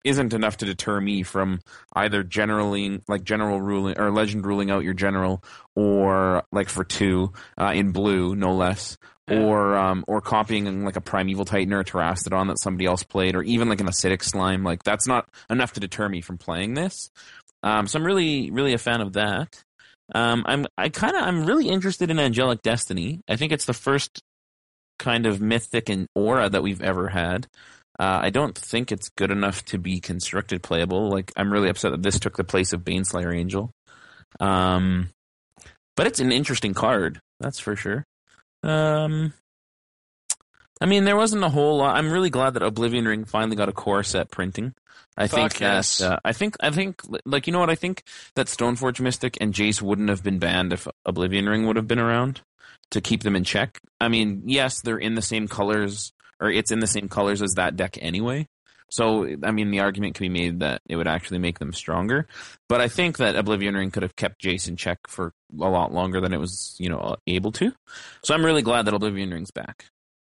isn't enough to deter me from either generaling like general ruling or legend ruling out your general or like for two uh, in blue no less or um or copying like a primeval titan or a terastodon that somebody else played or even like an acidic slime. Like that's not enough to deter me from playing this. Um so i'm really really a fan of that. Um i'm i kind of i'm really interested in angelic destiny. I think it's the first kind of mythic and aura that we've ever had uh, I don't think it's good enough to be constructed playable. Like, I'm really upset that this took the place of Baneslayer Angel. Um, but it's an interesting card, that's for sure. Um, I mean, there wasn't a whole lot. I'm really glad that Oblivion Ring finally got a core set printing. I Fuck think yes. that uh, I think I think like you know what I think that Stoneforge Mystic and Jace wouldn't have been banned if Oblivion Ring would have been around to keep them in check. I mean, yes, they're in the same colors or it's in the same colors as that deck anyway. So I mean, the argument can be made that it would actually make them stronger. But I think that Oblivion Ring could have kept Jace in check for a lot longer than it was, you know, able to. So I'm really glad that Oblivion Ring's back.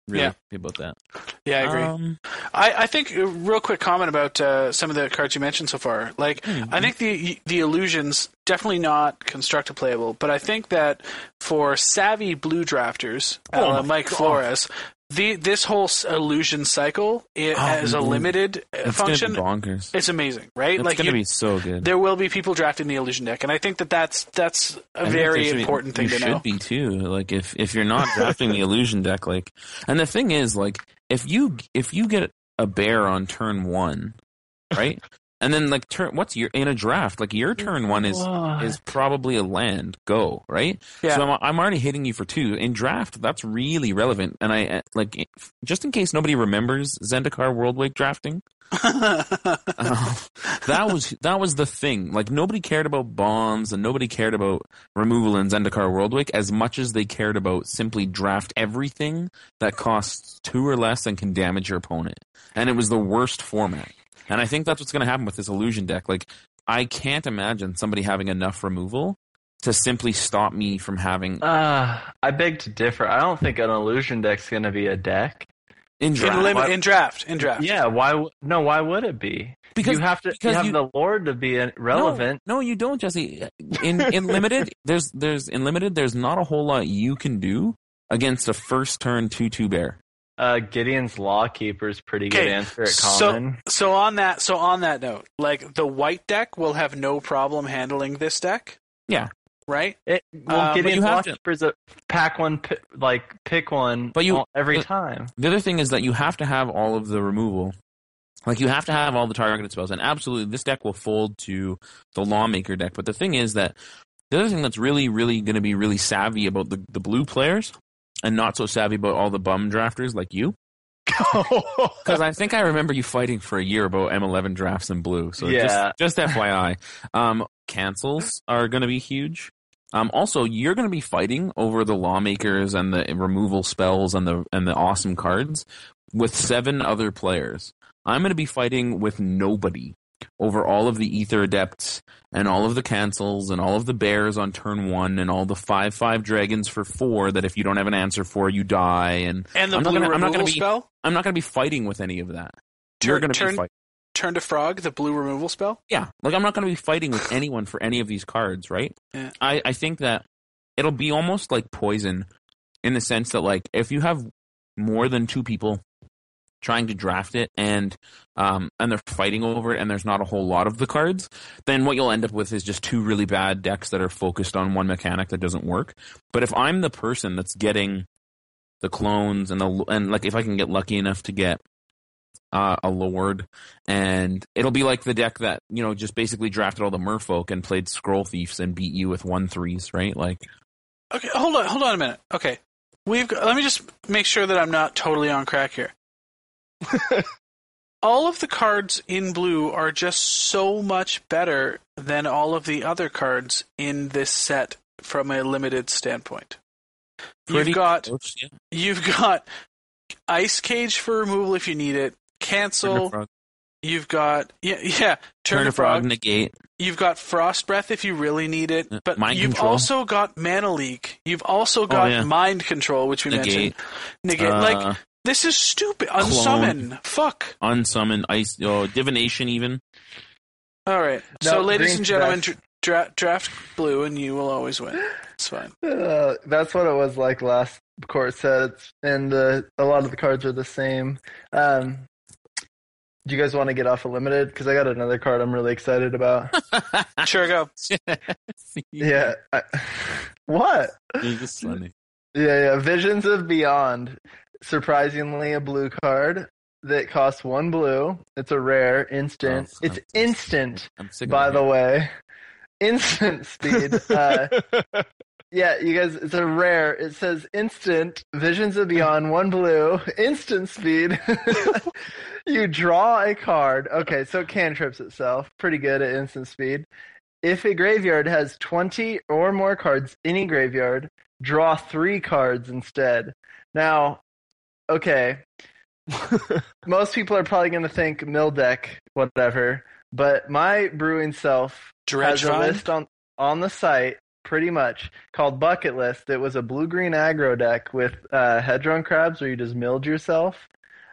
Really Yeah. happy about that. Yeah, I agree. Um, I, I think a real quick comment about uh, some of the cards you mentioned so far. Like, I think the the illusions definitely not constructed playable, but I think that for savvy blue drafters, Oh uh, Mike God. Flores, the this whole illusion cycle it, Oh, as a limited uh, it's function, gonna be bonkers. it's amazing, right? It's like, gonna you- be so good. there will be people drafting the illusion deck, and I think that that's that's a I very should important thing to should know. be too. Like if if you're not drafting the illusion deck, like, and the thing is, like, if you if you get a bear on turn one, right, and then like turn what's your in a draft, like your turn one is is probably a land go right. Yeah. So I'm I'm already hitting you for two in draft. That's really relevant, and I uh, like just in case nobody remembers Zendikar Worldwake drafting. Uh, that was that was the thing. Like nobody cared about bonds and nobody cared about removal in Zendikar Worldwake as much as they cared about simply draft everything that costs two or less and can damage your opponent. And it was the worst format. And I think that's what's going to happen with this illusion deck. Like I can't imagine somebody having enough removal to simply stop me from having Uh, I beg to differ. I don't think an illusion deck's going to be a deck. in in, draft. limit, in draft, in draft. Yeah, why? No, why would it be? Because- you have to because you have you- the Lord to be uh, relevant. No, no, you don't, Jesse. In in limited, there's there's in limited, there's not a whole lot you can do against a first turn two two bear. Uh, Gideon's Lawkeeper is pretty good answer at so common. so on that so on that note, like the white deck will have no problem handling this deck. Yeah. Right. It, well, Um, but Gideon's you have to- Lawkeeper is a pack one, pi- like pick one, But you- all- every uh, time. The other thing is that you have to have all of the removal. Like you have to have all the targeted spells, and absolutely, this deck will fold to the Lawmaker deck. But the thing is that the other thing that's really, really going to be really savvy about the, the blue players, and not so savvy about all the bum drafters like you, because I think I remember you fighting for a year about M11 drafts in blue. So Yeah. just, just FYI, um, cancels are going to be huge. Um, also, you're going to be fighting over the lawmakers and the removal spells and the and the awesome cards with seven other players. I'm going to be fighting with nobody over all of the Aether adepts and all of the cancels and all of the bears on turn one and all the five five dragons for four that if you don't have an answer for you die and And the I'm not blue gonna- I'm not removal gonna be- spell. I'm not going to be fighting with any of that. You're Turn going to be turn, fighting. turn to frog. The blue removal spell. Yeah, like I'm not going to be fighting with anyone for any of these cards, right? Yeah. I I think that it'll be almost like poison in the sense that like if you have more than two people trying to draft it and um and they're fighting over it and there's not a whole lot of the cards, then what you'll end up with is just two really bad decks that are focused on one mechanic that doesn't work. But if I'm the person that's getting the clones and the and like if I can get lucky enough to get uh, a lord, and it'll be like the deck that you know just basically drafted all the merfolk and played scroll thieves and beat you with one threes, right? Like Okay, hold on, hold on a minute. Okay, we've got, let me just make sure that I'm not totally on crack here. all of the cards in blue are just so much better than all of the other cards in this set from a limited standpoint. pretty You've got close, yeah. you've got ice cage for removal if you need it. Cancel. You've got yeah yeah. Turn, turn to frog, frog. negate. You've got Frost Breath if you really need it, Uh, but Mind you've Control. also got Mana Leak. You've also got yeah. Mind Control, which we Negate. mentioned. Negate. Uh, like this is stupid. Unsummon. Fuck. unsummon, ice, oh, divination, even. All right. No, so, ladies and gentlemen, dra- dra- draft blue, and you will always win. It's fine. Uh, that's what it was like last court sets, and uh, a lot of the cards are the same. Um, do you guys want to get off of limited? Because I got another card I'm really excited about. Sure, go. yeah. I, what? You're just funny. Yeah, yeah. Visions of Beyond. Surprisingly, a blue card that costs one blue. It's a rare, instant. Oh, it's fuck. instant, I'm by the way. Instant speed. Uh, Yeah, you guys, it's a rare. It says instant, visions of beyond, one blue, instant speed. you draw a card. Okay, so it cantrips itself. Pretty good at instant speed. If a graveyard has 20 or more cards, any graveyard, draw three cards instead. Now, okay, most people are probably going to think mill deck, whatever, but my brewing self Dredge has a list on on the site pretty much called bucket list. It was a blue green aggro deck with uh hedron crabs where you just milled yourself.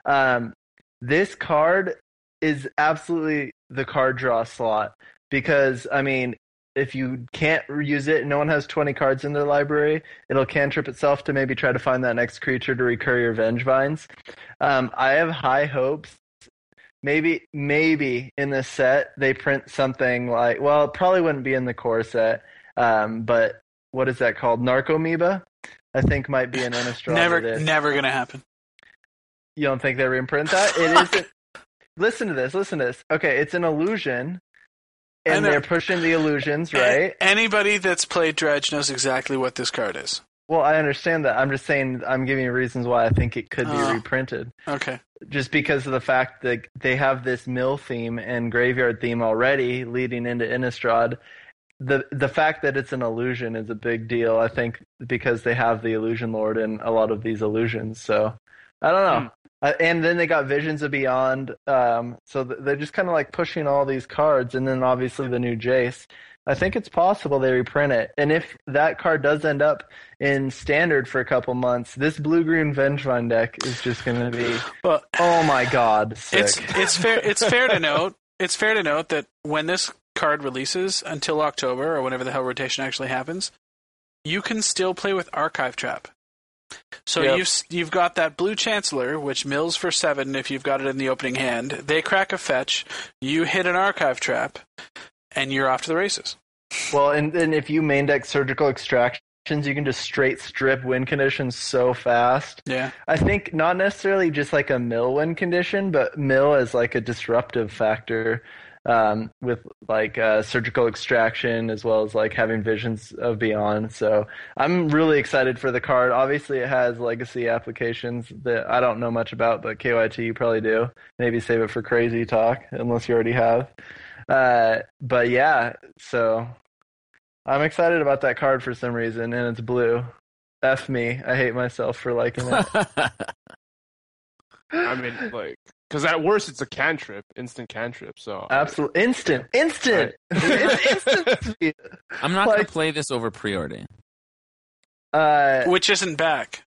Um this card is absolutely the card draw slot because i mean if you can't use it no one has 20 cards in their library it'll cantrip itself to maybe try to find that next creature to recur your Vengevines. Um, i have high hopes. Maybe maybe in this set they print something like well it probably wouldn't be in the core set um, but what is that called? Narcomoeba i think might be an Innistrad Never, never gonna happen. you don't think they reprint that? It isn't. Listen to this listen to this. Okay it's an illusion and they're pushing the illusions right Anybody that's played Dredge knows exactly what this card is. well i understand that i'm just saying i'm giving you reasons why i think it could be Oh. reprinted Okay. just because of the fact that they have this mill theme and graveyard theme already leading into Innistrad. The the fact that it's an illusion is a big deal, I think, because they have the illusion lord in a lot of these illusions. So I don't know. Hmm. Uh, and then they got Visions of Beyond, um, so th- they're just kind of like pushing all these cards, and then obviously the new Jace. I think it's possible they reprint it, and if that card does end up in standard for a couple months, this blue green Vengevine deck is just going to be Well, Oh my god, sick. it's it's fair it's fair to note it's fair to note that when this card releases until October or whenever the hell rotation actually happens, you can still play with Archive Trap. So Yep. you've you've got that blue Chancellor, which mills for seven if you've got it in the opening hand. They crack a fetch, you hit an Archive Trap, and you're off to the races. well, and then if you main deck surgical extractions, you can just straight strip win conditions so fast. Yeah. I think not necessarily just like a mill win condition, but mill as like a disruptive factor um, with like uh, surgical extraction as well as like having visions of beyond. So I'm really excited for the card. Obviously, it has legacy applications that I don't know much about, but KYT you probably do. Maybe save it for crazy talk unless you already have. Uh, but yeah, so I'm excited about that card for some reason, and it's blue. F me. I hate myself for liking it. I mean, like, because at worst it's a cantrip, instant cantrip. So Absolutely instant, instant, it's instant. speed. I'm not gonna play this over preordain. Uh, Which isn't back.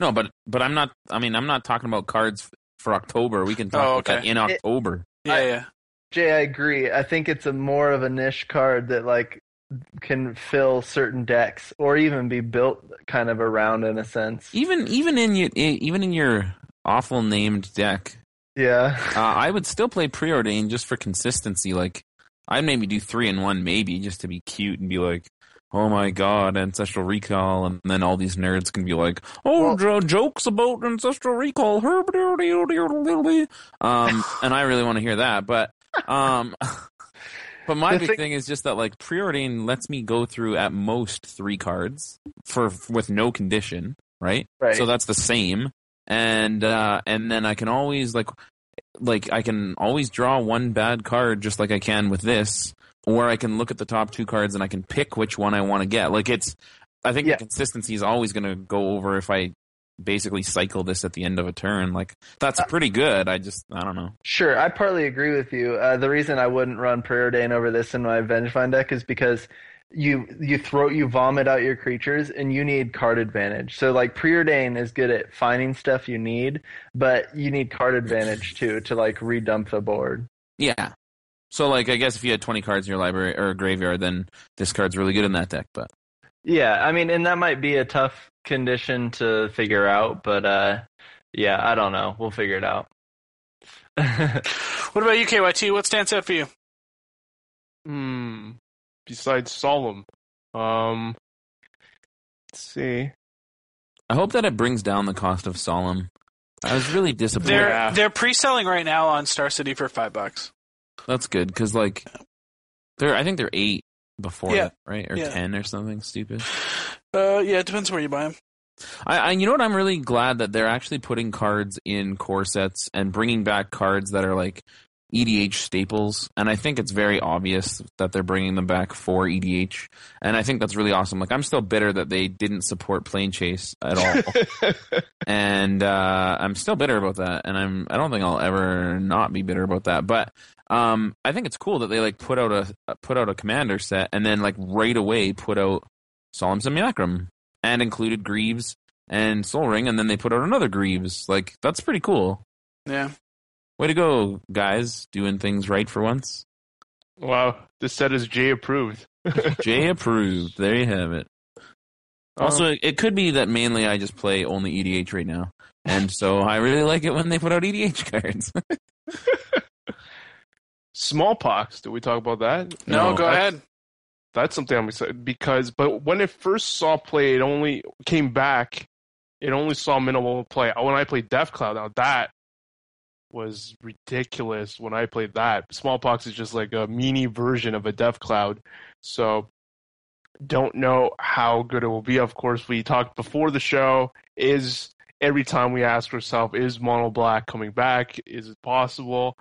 No, but but I'm not. I mean, I'm not talking about cards for October. We can talk Oh, about that in October. Yeah, I- yeah. Jay, I agree. I think it's a more of a niche card that like can fill certain decks or even be built kind of around in a sense. Even even in your even in your awful named deck, Yeah. uh, I would still play preordain just for consistency. Like I'd maybe do three and one, maybe just to be cute and be like, "Oh my god, ancestral recall," and then all these nerds can be like, "Oh, Well- jo- jokes about ancestral recall." Um, and I really want to hear that, but um. But my The big thing- thing is just that like preordain lets me go through at most three cards for with no condition, right? Right. So that's the same, and uh, and then I can always like like I can always draw one bad card just like I can with this, or I can look at the top two cards and I can pick which one I want to get. Like it's, I think Yeah. the consistency is always going to go over if I basically cycle this at the end of a turn. Like that's pretty good. I just I don't know. Sure, I partly agree with you. Uh, the reason I wouldn't run Prayer Preordain over this in my Vengevine deck is because you you throw you vomit out your creatures and you need card advantage. So like Preordain is good at finding stuff you need, but you need card advantage too to like redump the board. Yeah. So like I guess if you had twenty cards in your library or graveyard, then this card's really good in that deck. But Yeah, I mean, and that might be a tough condition to figure out, but uh, yeah, I don't know. We'll figure it out. What about you, KYT? What stands out for you? Hmm. Besides Solemn, um, let's see. I hope that it brings down the cost of Solemn. I was really disappointed. They're Yeah. they're pre-selling right now on Star City for five bucks. That's good because like they're I think they're eight before Yeah. that, right or Yeah. ten or something stupid. Uh, yeah, it depends where you buy them. I, I, you know what? I'm really glad that they're actually putting cards in core sets and bringing back cards that are like EDH staples. And I think it's very obvious that they're bringing them back for EDH. And I think that's really awesome. Like, I'm still bitter that they didn't support Planechase at all. and uh, I'm still bitter about that. And I'm I don't think I'll ever not be bitter about that. But um, I think it's cool that they like put out a put out a commander set and then like right away put out Solemn Simulacrum and included Greaves and Sol Ring, and then they put out another Greaves. Like that's pretty cool. Yeah. Way to go, guys! Doing things right for once. Wow, this set is J approved. J approved. There you have it. Um, also, it could be that mainly I just play only EDH right now, and so I really like it when they put out EDH cards. Smallpox. Did we talk about that? No, No, go that's- ahead. That's something I'm excited because, but when it first saw play, it only came back. It only saw minimal play. When I played Death Cloud, now that was ridiculous. When I played that, Smallpox is just like a mini version of a Death Cloud. So, don't know how good it will be. Of course, we talked before the show. Is every time we ask ourselves, is Mono Black coming back? Is it possible?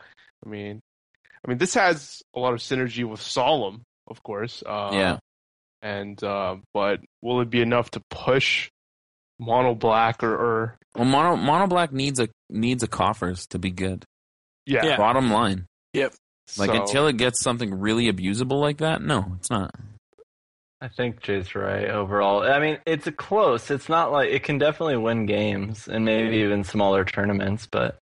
I mean, I mean, this has a lot of synergy with Solemn, of course. Uh, yeah, and uh, but will it be enough to push Mono Black or, or well, Mono Mono Black needs a needs a coffers to be good. yeah? Yeah. Bottom line, Yep. like So- until it gets something really abusable like that, no, it's not. I think Jay's right overall. I mean, it's a close. It's not like it can definitely win games and maybe even smaller tournaments, but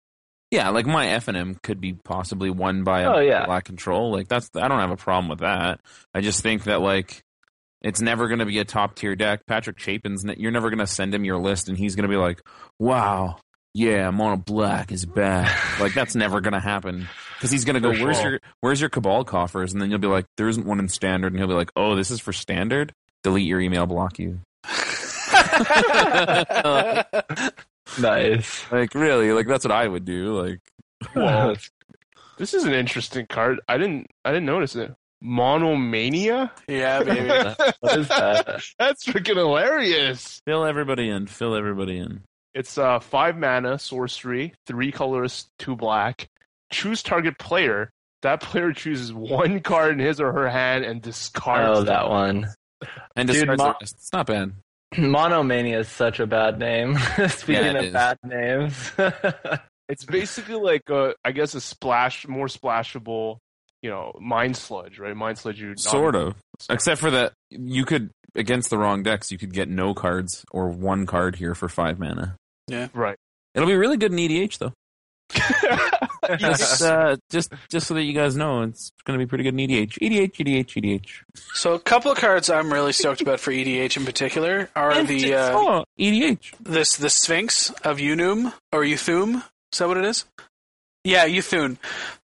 Yeah, like my F and M could be possibly won by a Oh, yeah. black control. Like that's I don't have a problem with that. I just think that like it's never going to be a top tier deck. Patrick Chapin's you're never going to send him your list and he's going to be like, "Wow, yeah, Mono Black is back." like that's never going to happen because he's going to go, For "Where's sure. your Where's your Cabal coffers?" And then you'll be like, "There isn't one in standard," and he'll be like, "Oh, this is for standard." Delete your email, block you. nice. Like really, like that's what I would do. Like Well, this is an interesting card. I didn't I didn't notice it. Monomania. Yeah, baby. what is that? That's freaking hilarious. fill everybody in. Fill everybody in. It's uh five mana sorcery, three colors, two black. Choose target player. That player chooses one card in his or her hand and discards. Oh, that one. And Dude, discards Mo- rest. It's not bad. Monomania is such a bad name. Speaking Yeah, of is. bad names. It's basically like a, I guess a splash, more splashable, you know, mind sludge, right? Mind sludge. You Sort of. Except for that, you could against the wrong decks, you could get no cards or one card here for five mana. Right. It'll be really good in EDH though. Just, uh, just, just so that you guys know, it's going to be pretty good in EDH. EDH, EDH, EDH. so a couple of cards I'm really stoked about for EDH in particular are the uh, oh, EDH. this the Sphinx of Unum or Uthuun. Is that what it is? Yeah, Uthuun.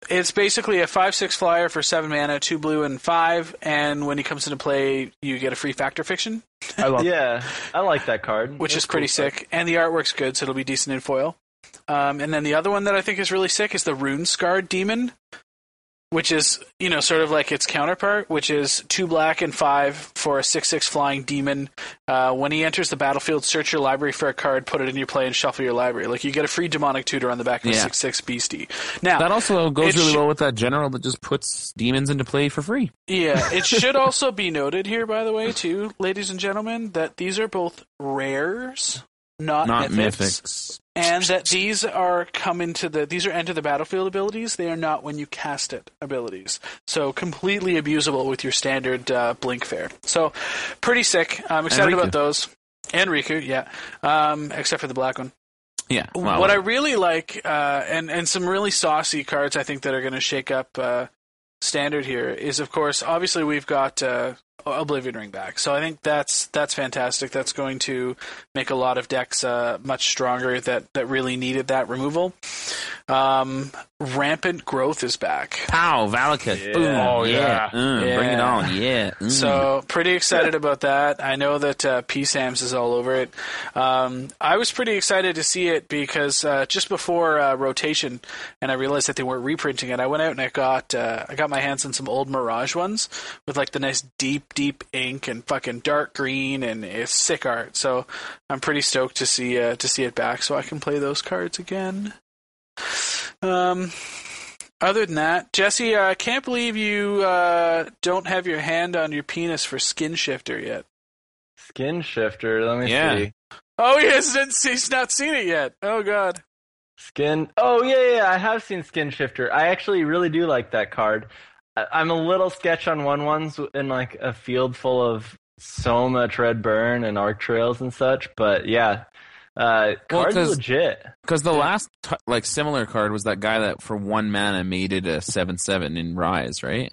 It's basically a five six flyer for seven mana, two blue and five, and when he comes into play, you get a free Fact or Fiction, I love. yeah, I like that card. which It's is pretty cool card. sick. And the artwork's good, so it'll be decent in foil. Um, and then the other one that I think is really sick is the Rune Scarred Demon, which is you know sort of like its counterpart, which is two black and five for a six six flying demon. Uh, when he enters the battlefield, search your library for a card, put it in your play, and shuffle your library. Like you get a free demonic tutor on the back of a six six beastie. Now That also goes really sh- well with that general that just puts demons into play for free. Yeah, it should also be noted here, by the way, too, ladies and gentlemen, that these are both rares, not, Not mythics, mythics. and that these are come into the these are enter the battlefield abilities. They are not when you cast it abilities. So completely abusable with your standard uh, blink fare. So pretty sick. I'm excited about those. And Riku, yeah, um, except for the black one. Yeah. Wow. What I really like, uh, and and some really saucy cards, I think that are going to shake up uh, standard here is, of course, obviously we've got uh, Oblivion Ring back, so I think that's that's fantastic. That's going to make a lot of decks uh, much stronger that that really needed that removal. Um, rampant growth is back. Pow, Valakut. Boom. Oh, yeah. yeah. Mm, Bring it on. Yeah. Mm. So pretty excited about that. I know that uh, PSAMS is all over it. Um, I was pretty excited to see it because uh, just before uh, rotation, and I realized that they weren't reprinting it. I went out and I got uh, I got my hands on some old Mirage ones with like the nice deep deep ink and fucking dark green and it's sick art. So I'm pretty stoked to see uh, to see it back so I can play those cards again. Um, other than that, Jesse, I can't believe you uh, don't have your hand on your penis for Skinshifter yet. Skinshifter. Let me Yeah. see. Oh, he hasn't. He's not seen it yet. Oh God. Skin. Oh yeah, yeah, yeah. I have seen Skinshifter. I actually really do like that card. I, I'm a little sketch on one ones in like a field full of so much red burn and arc trails and such. But yeah, uh, Well, card's 'cause- legit. Because the last t- like similar card was that guy that for one mana made it a seven seven in Rise, right?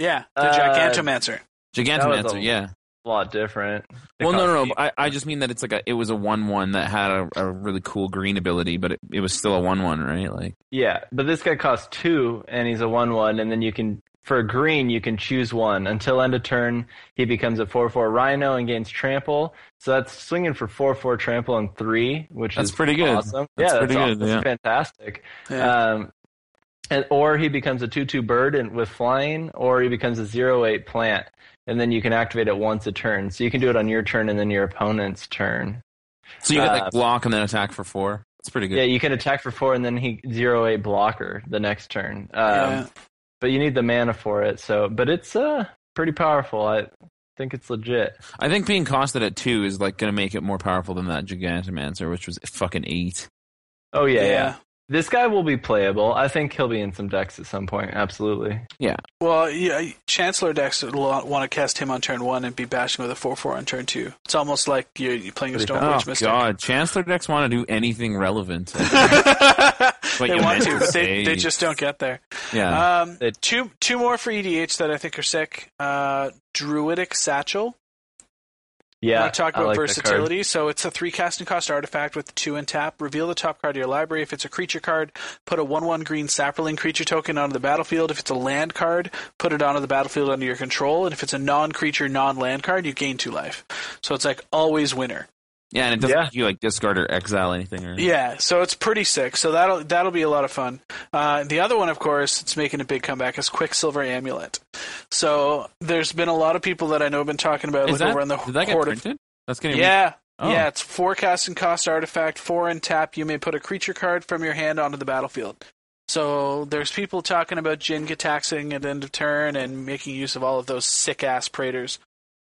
Yeah, the Uh, Gigantomancer. Gigantomancer, a- yeah. A lot different. It Well, no, no, no. I, I just mean that it's like a it was a one one that had a, a really cool green ability, but it, it was still a one one, right? Like Yeah, but this guy costs two, and he's a one-one, and then you can for a green you can choose one until end of turn. He becomes a four-four Rhino and gains trample. So that's swinging for four-four trample and three, which That's is pretty good. Awesome. That's yeah, pretty that's, good, That's yeah. fantastic. Yeah. Um, and, or he becomes a two-two bird and with flying, or he becomes a zero-eight plant, and then you can activate it once a turn. So you can do it on your turn and then your opponent's turn. so, you get Uh, like block and then attack for four. It's pretty good. Yeah, you can attack for four and then he zero eight blocker the next turn. Um, Yeah. But you need the mana for it. So, but it's uh pretty powerful. I think it's legit. I think being costed at two is like going to make it more powerful than that Gigantomancer, which was fucking eight. Oh yeah, yeah, Yeah. This guy will be playable. I think he'll be in some decks at some point. Absolutely. Yeah. Well, yeah, Chancellor decks will want to cast him on turn one and be bashing with a four-four on turn two. It's almost like you're, you're playing a Pretty Stoneforge Oh Mystic. god, Chancellor decks want to do anything relevant. they you want to, to but they, they just don't get there. yeah. Um, two two more for EDH that I think are sick. Uh, Druidic Satchel. Yeah. I talk about like versatility. So it's a three casting cost artifact with two and tap. Reveal the top card of your library. If it's a creature card, put a one one green saproling creature token onto the battlefield. If it's a land card, put it onto the battlefield under your control. And if it's a non creature, non land card, you gain two life. So it's like always winner. Yeah, and it doesn't yeah. make you like discard or exile anything or Yeah, so it's pretty sick. So that'll that'll be a lot of fun. Uh, the other one, of course, it's making a big comeback is Quicksilver Amulet. So there's been a lot of people that I know have been talking about Is like that, over on the did that get Horde of printed? That's getting Yeah. Oh. Yeah, it's four cast and cost artifact, four and tap. You may put a creature card from your hand onto the battlefield. So there's people talking about Jin-Gitaxias at end of turn and making use of all of those sick ass Praetors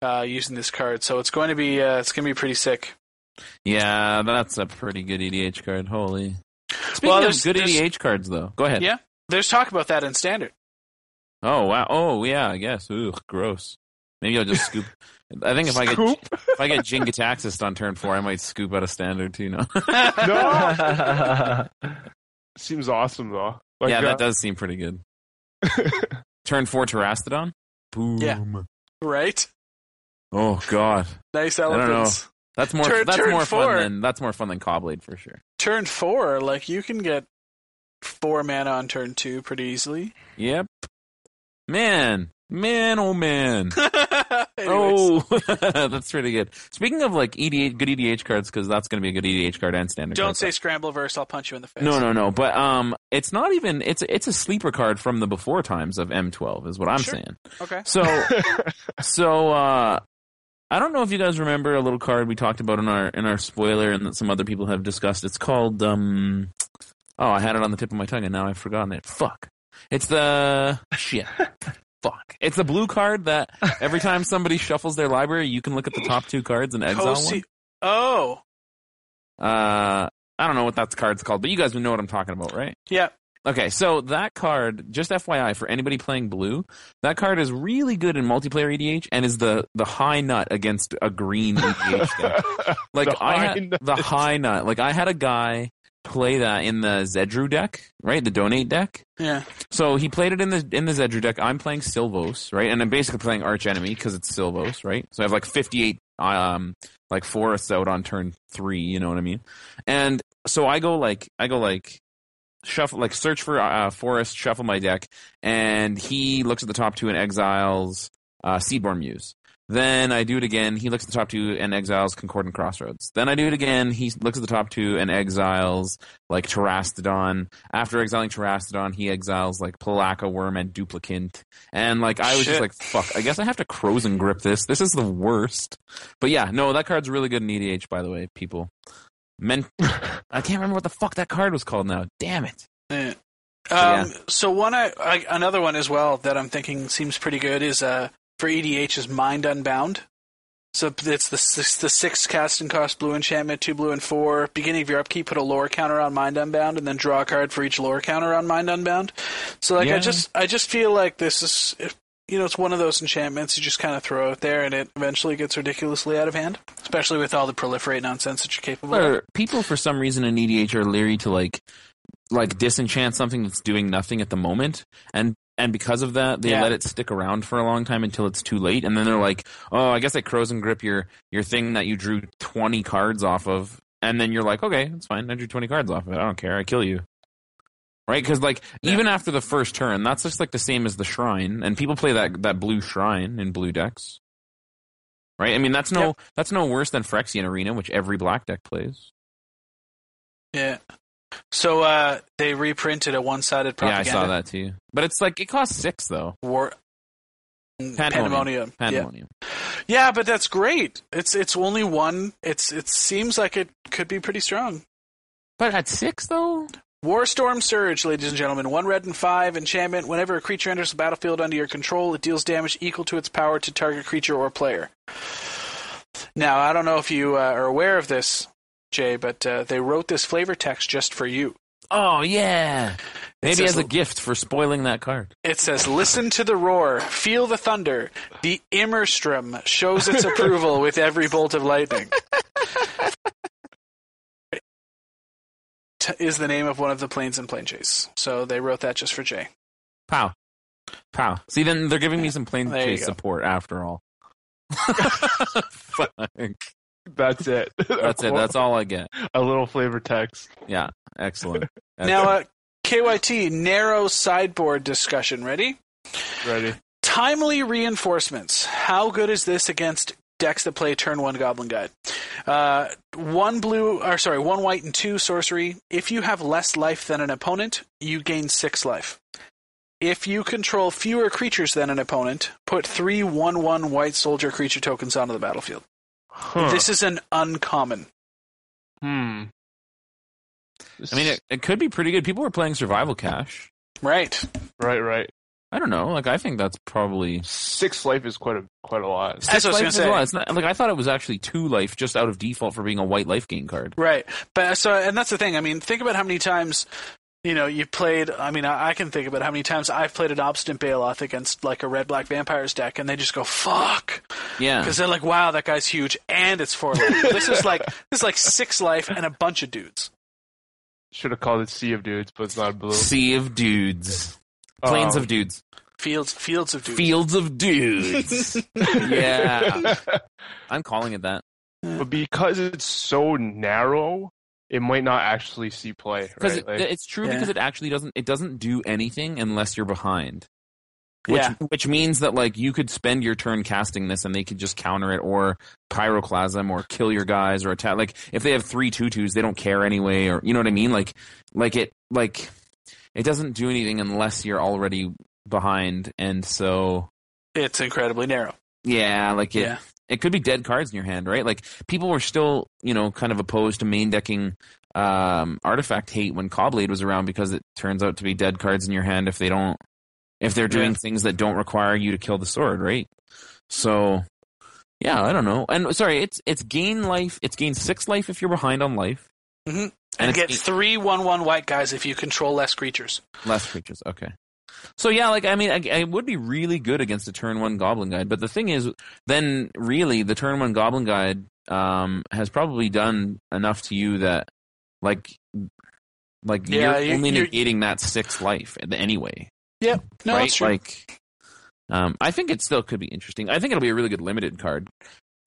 uh, using this card. So it's going to be uh, it's going to be pretty sick. Yeah, that's a pretty good EDH card. Holy. Speaking Well, of there's- good there's- EDH cards, though, go ahead. Yeah. There's talk about that in standard. Oh wow. Oh yeah. I guess. Ooh, gross. Maybe I'll just scoop. I think if I get if I get Jin-Gitaxias on turn four, I might scoop out a standard too. No. No, seems awesome though. Like, yeah, uh, that does seem pretty good. turn four Terastodon. Boom. Yeah. Right? Oh god, Nice don't know. elephants. That's more Turn- that's turn more four. fun than that's more fun than Caw-Blade for sure. Turn four, like you can get four mana on turn two pretty easily. Yep. Man, man, oh man. Oh, that's pretty good. Speaking of like EDH, good EDH cards, because that's going to be a good EDH card and standard. don't say Scrambleverse. I'll punch you in the face. No, no, no. But um, it's not even. It's it's a sleeper card from the before times of M12, is what I'm Sure. saying. Okay. So, so uh, I don't know if you guys remember a little card we talked about in our in our spoiler, and that some other people have discussed. It's called um. Oh, I had it on the tip of my tongue, and now I've forgotten it. Fuck. It's the shit. Fuck. It's the blue card that every time somebody shuffles their library, you can look at the top two cards and exile one. Cosi- oh, Uh, I don't know what that card's called, but you guys know what I'm talking about, right? yeah. Okay, so that card, just FYI for anybody playing blue, that card is really good in multiplayer EDH and is the the high nut against a green EDH deck. Like The I had nut. the high nut. Like I had a guy play that in the Zedruu deck, right? The donate deck. Yeah. So he played it in the in the Zedruu deck. I'm playing Silvos, right? And I'm basically playing Archenemy because it's Silvos, right? So I have like 58 um like forests out on turn three. You know what I mean? And so I go like I go like shuffle like search for uh, forest, shuffle my deck, and he looks at the top two and exiles uh, Seedborn Muse. Then I do it again. He looks at the top two and exiles Concordant Crossroads. Then I do it again. He looks at the top two and exiles like Terastodon. After exiling Terastodon, he exiles like Pelakka Wurm and Duplicant. And like I was just like, fuck. I guess I have to Krosan Grip this. This is the worst. But yeah, no, that card's really good in EDH, by the way, people. Men, I can't remember what the fuck that card was called now. Damn it. Yeah. Yeah. Um, So one, I, I, another one as well that I'm thinking seems pretty good is uh, for EDH is Mind Unbound. So it's the six, the six casting cost blue enchantment, two blue and four. Beginning of your upkeep, put a lore counter on Mind Unbound, and then draw a card for each lore counter on Mind Unbound. So like I just I just feel like this is you know it's one of those enchantments you just kind of throw out there, and it eventually gets ridiculously out of hand, especially with all the proliferate nonsense that you're capable of. Or people for some reason in EDH are leery to like like disenchant something that's doing nothing at the moment. And and because of that they Yeah. let it stick around for a long time until it's too late. And then they're like oh i guess i Krosan Grip your your thing that you drew 20 cards off of. And then you're like okay that's fine. I drew 20 cards off of it. I don't care. I kill you right because like even after the first turn that's just like the same as the shrine and people play that that blue shrine in blue decks right i mean that's no Yep. that's no worse than phyrexian arena which every black deck plays Yeah. So uh, they reprinted a one-sided propaganda. Yeah, I saw that too. But it's like it costs six though. War. Pandemonium. Yeah. Pandemonium. yeah, but that's great. It's it's only one. It's it seems like it could be pretty strong. But at six though. Warstorm Surge, ladies and gentlemen. One red and five enchantment. Whenever a creature enters the battlefield under your control, it deals damage equal to its power to target creature or player. Now, I don't know if you uh, are aware of this, Jay, but uh, they wrote this flavor text just for you. Oh yeah. Maybe says- as a gift for spoiling that card. It says, "Listen to the roar, feel the thunder. The Immersturm shows its approval with every bolt of lightning." T- Is the name of one of the planes in Planechase. So they wrote that just for Jay. Pow. Pow. See then they're giving me some plain There chase support after all. Fuck. That's it. That's it. That's all I get. a little flavor text. Yeah. Excellent. Now, uh, KYT narrow sideboard discussion. Ready? Ready. Timely reinforcements. How good is this against decks that play turn one Goblin Guide? Uh, one blue, or sorry, one white and two sorcery. If you have less life than an opponent, you gain six life. If you control fewer creatures than an opponent, put three one-one white soldier creature tokens onto the battlefield. Huh. This is an uncommon. hmm. I mean it, it could be pretty good. People were playing survival cache. Right. right, right. I don't know. Like I think that's probably Six life is quite a quite a lot. That's what I was life gonna as say. well. It's not like I thought it was actually two life just out of default for being a white life gain card. Right. But uh, so, and that's the thing. I mean, think about how many times, you know, you played. I mean, I, I can think about how many times I've played an obstinate Baloth against like a red black vampires deck, and they just go fuck Yeah. because they're like, wow, that guy's huge, and it's four life. this is like this is like six life and a bunch of dudes. Should have called it Sea of Dudes, but it's not blue. Sea of dudes. Plains Um, of dudes. Fields, fields of dudes. Fields of dudes. yeah. I'm calling it that. but because it's so narrow, it might not actually see play. Because Right? it, Like, it's true Yeah. because it actually doesn't it doesn't do anything unless you're behind. Which Yeah. which means that like you could spend your turn casting this and they could just counter it or pyroclasm or kill your guys or attack like if they have three tutus they don't care anyway or you know what I mean like like it like it doesn't do anything unless you're already behind and so It's incredibly narrow. yeah like it Yeah. it could be dead cards in your hand, right? Like people were still, you know, kind of opposed to main decking um, artifact hate when Caw-Blade was around because it turns out to be dead cards in your hand if they don't, if they're doing Yeah. things that don't require you to kill the sword, right? So, yeah, I don't know. And sorry, it's it's gain life. It's gain six life if you're behind on life. Mhm. And And, get three one-one white guys if you control less creatures. Less creatures. Okay. So yeah, like I mean, I, I would be really good against a turn one Goblin Guide, but the thing is, then really the turn one Goblin Guide um, has probably done enough to you that, like, like Yeah, you're you- only you're- negating that sixth life anyway, Yep. No, right? that's true. Like, um, I think it still could be interesting. I think it'll be a really good limited card.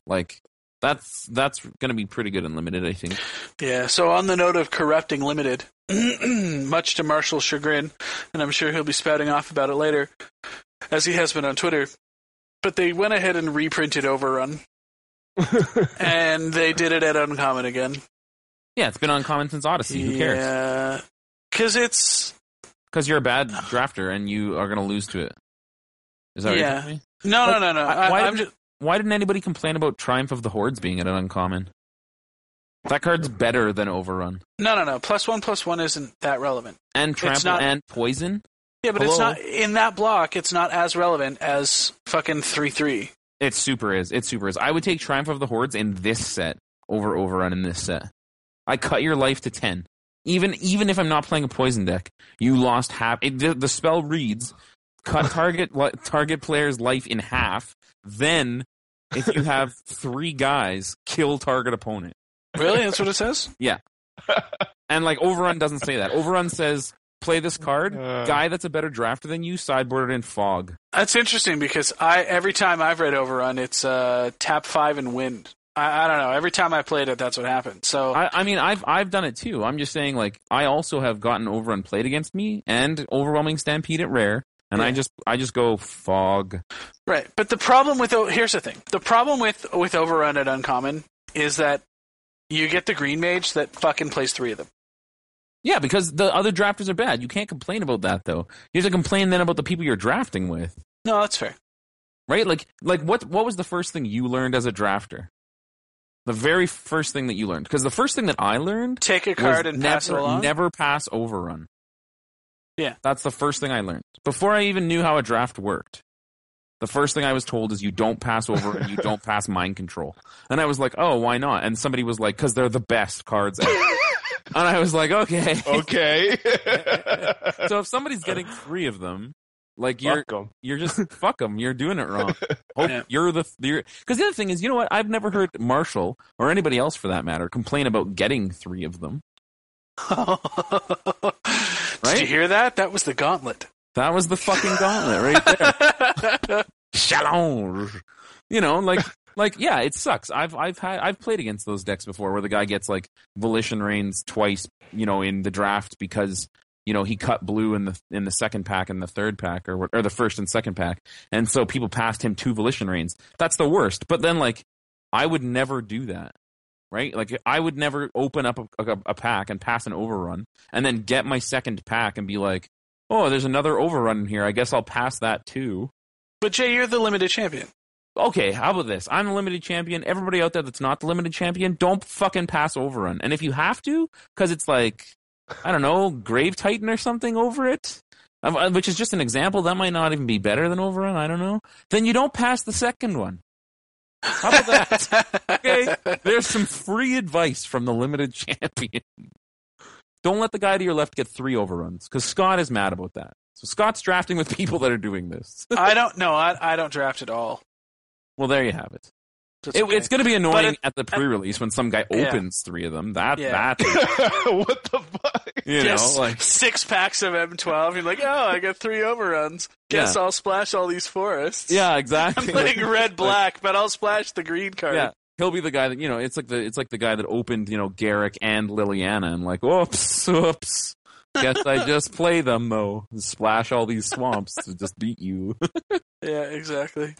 Like, that's that's going to be pretty good in limited. I think. Yeah. So on the note of corrupting limited, much to Marshall's chagrin, and I'm sure he'll be spouting off about it later, as he has been on Twitter. But they went ahead and reprinted Overrun, and they did it at Uncommon again. Yeah, it's been uncommon since Odyssey. Who cares? Yeah, because it's Because you're a bad drafter and you are going to lose to it. Is that what you're Yeah. me? no, no, Like, no, no. I- why I, I'm just Why didn't anybody complain about Triumph of the Hordes being at an uncommon? That card's better than Overrun. no, no, no. Plus one, plus one isn't that relevant. And Trample not- and Poison? Yeah, but it's not in that block. It's not as relevant as fucking three three. It super is. It super is. I would take Triumph of the Hordes in this set over Overrun in this set. I cut your life to 10. Even even if I'm not playing a poison deck, you lost half. It, the, the spell reads cut target li- target player's life in half. Then, if you have three guys, kill target opponent. Really, that's what it says. Yeah. And like Overrun doesn't say that. Overrun says play this card. Uh. Guy that's a better drafter than you sideboarded in fog. That's interesting because I every time I've read Overrun, it's uh, tap five and wind. I, I don't know. Every time I played it, that's what happened. So I, I mean, I've I've done it too. I'm just saying, like, I also have gotten Overrun played against me and overwhelming stampede at rare, and I just I just go fog. right, but the problem with O- here's the thing: the problem with with Overrun at Uncommon is that you get the green mage that fucking plays three of them. Yeah, because the other drafters are bad. You can't complain about that though. You have to complain then about the people you're drafting with, No, that's fair. right? Like like what what was the first thing you learned as a drafter? The very first thing that you learned, because the first thing that I learned Take a card and never, pass it along. Never pass overrun. Yeah. That's the first thing I learned. Before I even knew how a draft worked. The first thing I was told is you don't pass over and you don't pass mind control. And I was like, oh, why not? And somebody was like, because they're the best cards ever. and I was like, okay. Okay. so if somebody's getting three of them, like you're Fuck 'em. you're just fuck them. You're doing it wrong. Hope Yeah. you're the because the other thing is, you know what? I've never heard Marshall or anybody else for that matter complain about getting three of them. Did you hear that? That was the gauntlet. That was the fucking gauntlet right there. Challenge. You know, like like yeah, it sucks. I've I've had I've played against those decks before where the guy gets like volition reins twice, you know, in the draft because you know he cut blue in the in the second pack and the third pack or or the first and second pack, and so people passed him two volition reins. That's the worst. But then like I would never do that. Right, like I would never open up a, a, a pack and pass an overrun, and then get my second pack and be like, "Oh, there's another overrun in here. I guess I'll pass that too." But Jay, you're the limited champion. okay, how about this? I'm the limited champion. Everybody out there that's not the limited champion, don't fucking pass overrun. And if you have to, because it's like, I don't know, Grave Titan or something over it, uh, which is just an example, that might not even be better than overrun. I don't know. Then you don't pass the second one. How about that? okay, there's some free advice from the limited champion. Don't let the guy to your left get three overruns, because Scott is mad about that. So Scott's drafting with people that are doing this. I don't know. I, I don't draft at all. well, there you have it. It's It, okay. It's going to be annoying it- at the pre-release when some guy Yeah. opens three of them. That Yeah. that what the fuck? you Yes, know like six packs of M12. You're like, oh, I got three overruns. Guess Yeah. I'll splash all these forests. yeah exactly. I'm playing Like, red black, but I'll splash the green card. yeah, he'll be the guy that you know. It's like the it's like the guy that opened you know Garruk and Liliana and like oops oops. Guess I just play them though. Splash all these swamps to just beat you. Yeah, exactly.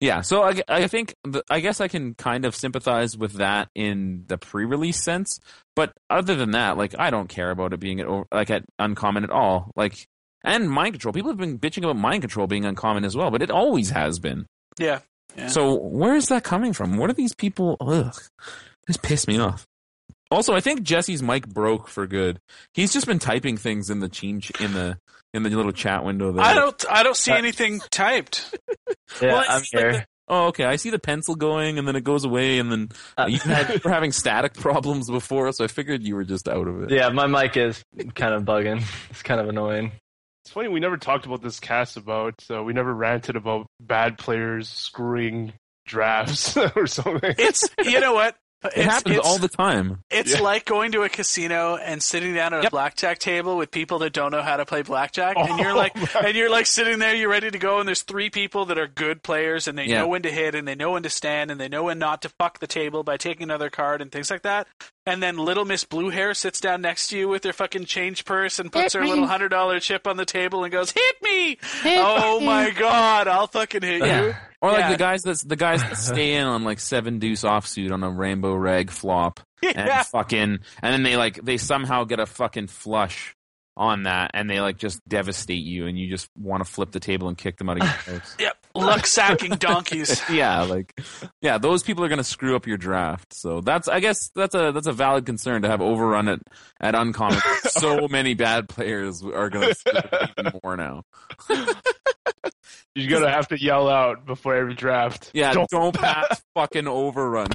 Yeah, so I, I think the, I guess I can kind of sympathize with that in the pre-release sense, but other than that, like I don't care about it being at like at uncommon at all. Like and mind control, people have been bitching about mind control being uncommon as well, but it always has been. Yeah. Yeah. So where is that coming from? What are these people? Ugh, this pissed me off. Also, I think Jesse's mic broke for good. He's just been typing things in the team ch- in the in the little chat window there. I don't. I don't see Uh, anything typed. Yeah, Well, I'm it's like here. the- Oh, okay. I see the pencil going, and then it goes away, and then Uh, you had, were having static problems before, so I figured you were just out of it. yeah, my mic is kind of bugging. It's kind of annoying. It's funny we never talked about this cast about. Uh, we never ranted about bad players screwing drafts or something. It's you know what? It It's, happens it's, all the time. It's Yeah. like going to a casino and sitting down at a Yep. blackjack table with people that don't know how to play blackjack, and you're Oh, like, man. and you're like sitting there, you're ready to go, and there's three people that are good players, and they Yeah. know when to hit, and they know when to stand, and they know when not to fuck the table by taking another card and things like that. And then little Miss Blue Hair sits down next to you with her fucking change purse and puts her little hundred dollar chip on the table and goes, "Hit me!" oh my god, I'll fucking hit you. Or like Yeah. the guys that's the guys that stay in on like seven deuce offsuit on a rainbow rag flop Yeah. and fucking and then they like they somehow get a fucking flush on that and they like just devastate you and you just want to flip the table and kick them out of your face. Yep, luck sacking donkeys. yeah, like yeah, those people are gonna screw up your draft. So that's I guess that's a that's a valid concern to have overrun it at uncommon. so many bad players are gonna screw up even more now. You're gonna have to yell out before every draft. Yeah, don't, pass fucking overrun.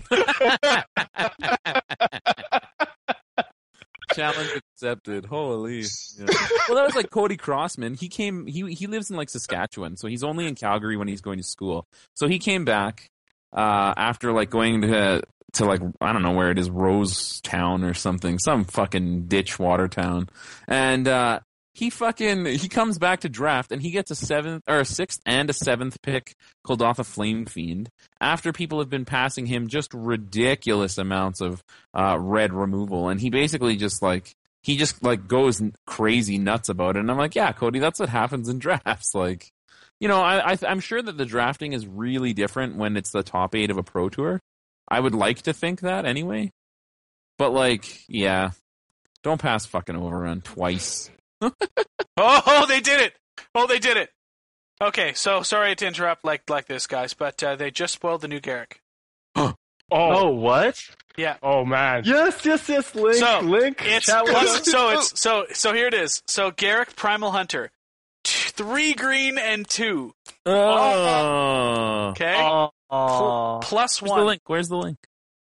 Challenge accepted. Holy. Yeah. Well, that was like Cody Crossman. He came. He he lives in like Saskatchewan, so he's only in Calgary when he's going to school. So he came back uh, after like going to to like I don't know where it is, Rosetown or something, some fucking ditch water town, and uh, he fucking he comes back to draft and he gets a seventh or a sixth and a seventh pick called off a flame fiend after people have been passing him just ridiculous amounts of uh, red removal. And he basically just like he just like goes crazy nuts about it. And i'm like yeah cody that's what happens in drafts. Like you know I, I i'm sure that the drafting is really different when it's the top eight of a pro tour. I would like to think that anyway. But like yeah don't pass fucking overrun twice Oh, they did it! Oh, they did it! Okay, so sorry to interrupt like like this, guys, but uh, they just spoiled the new Garruk. Oh, Oh, what? Yeah. oh man. Yes, yes, yes. Link, So, link. It's chat plus, so it's so so here it is. So Garruk Primal Hunter, T- three green and two. oh Okay, Aw. plus where's the one. link where's the link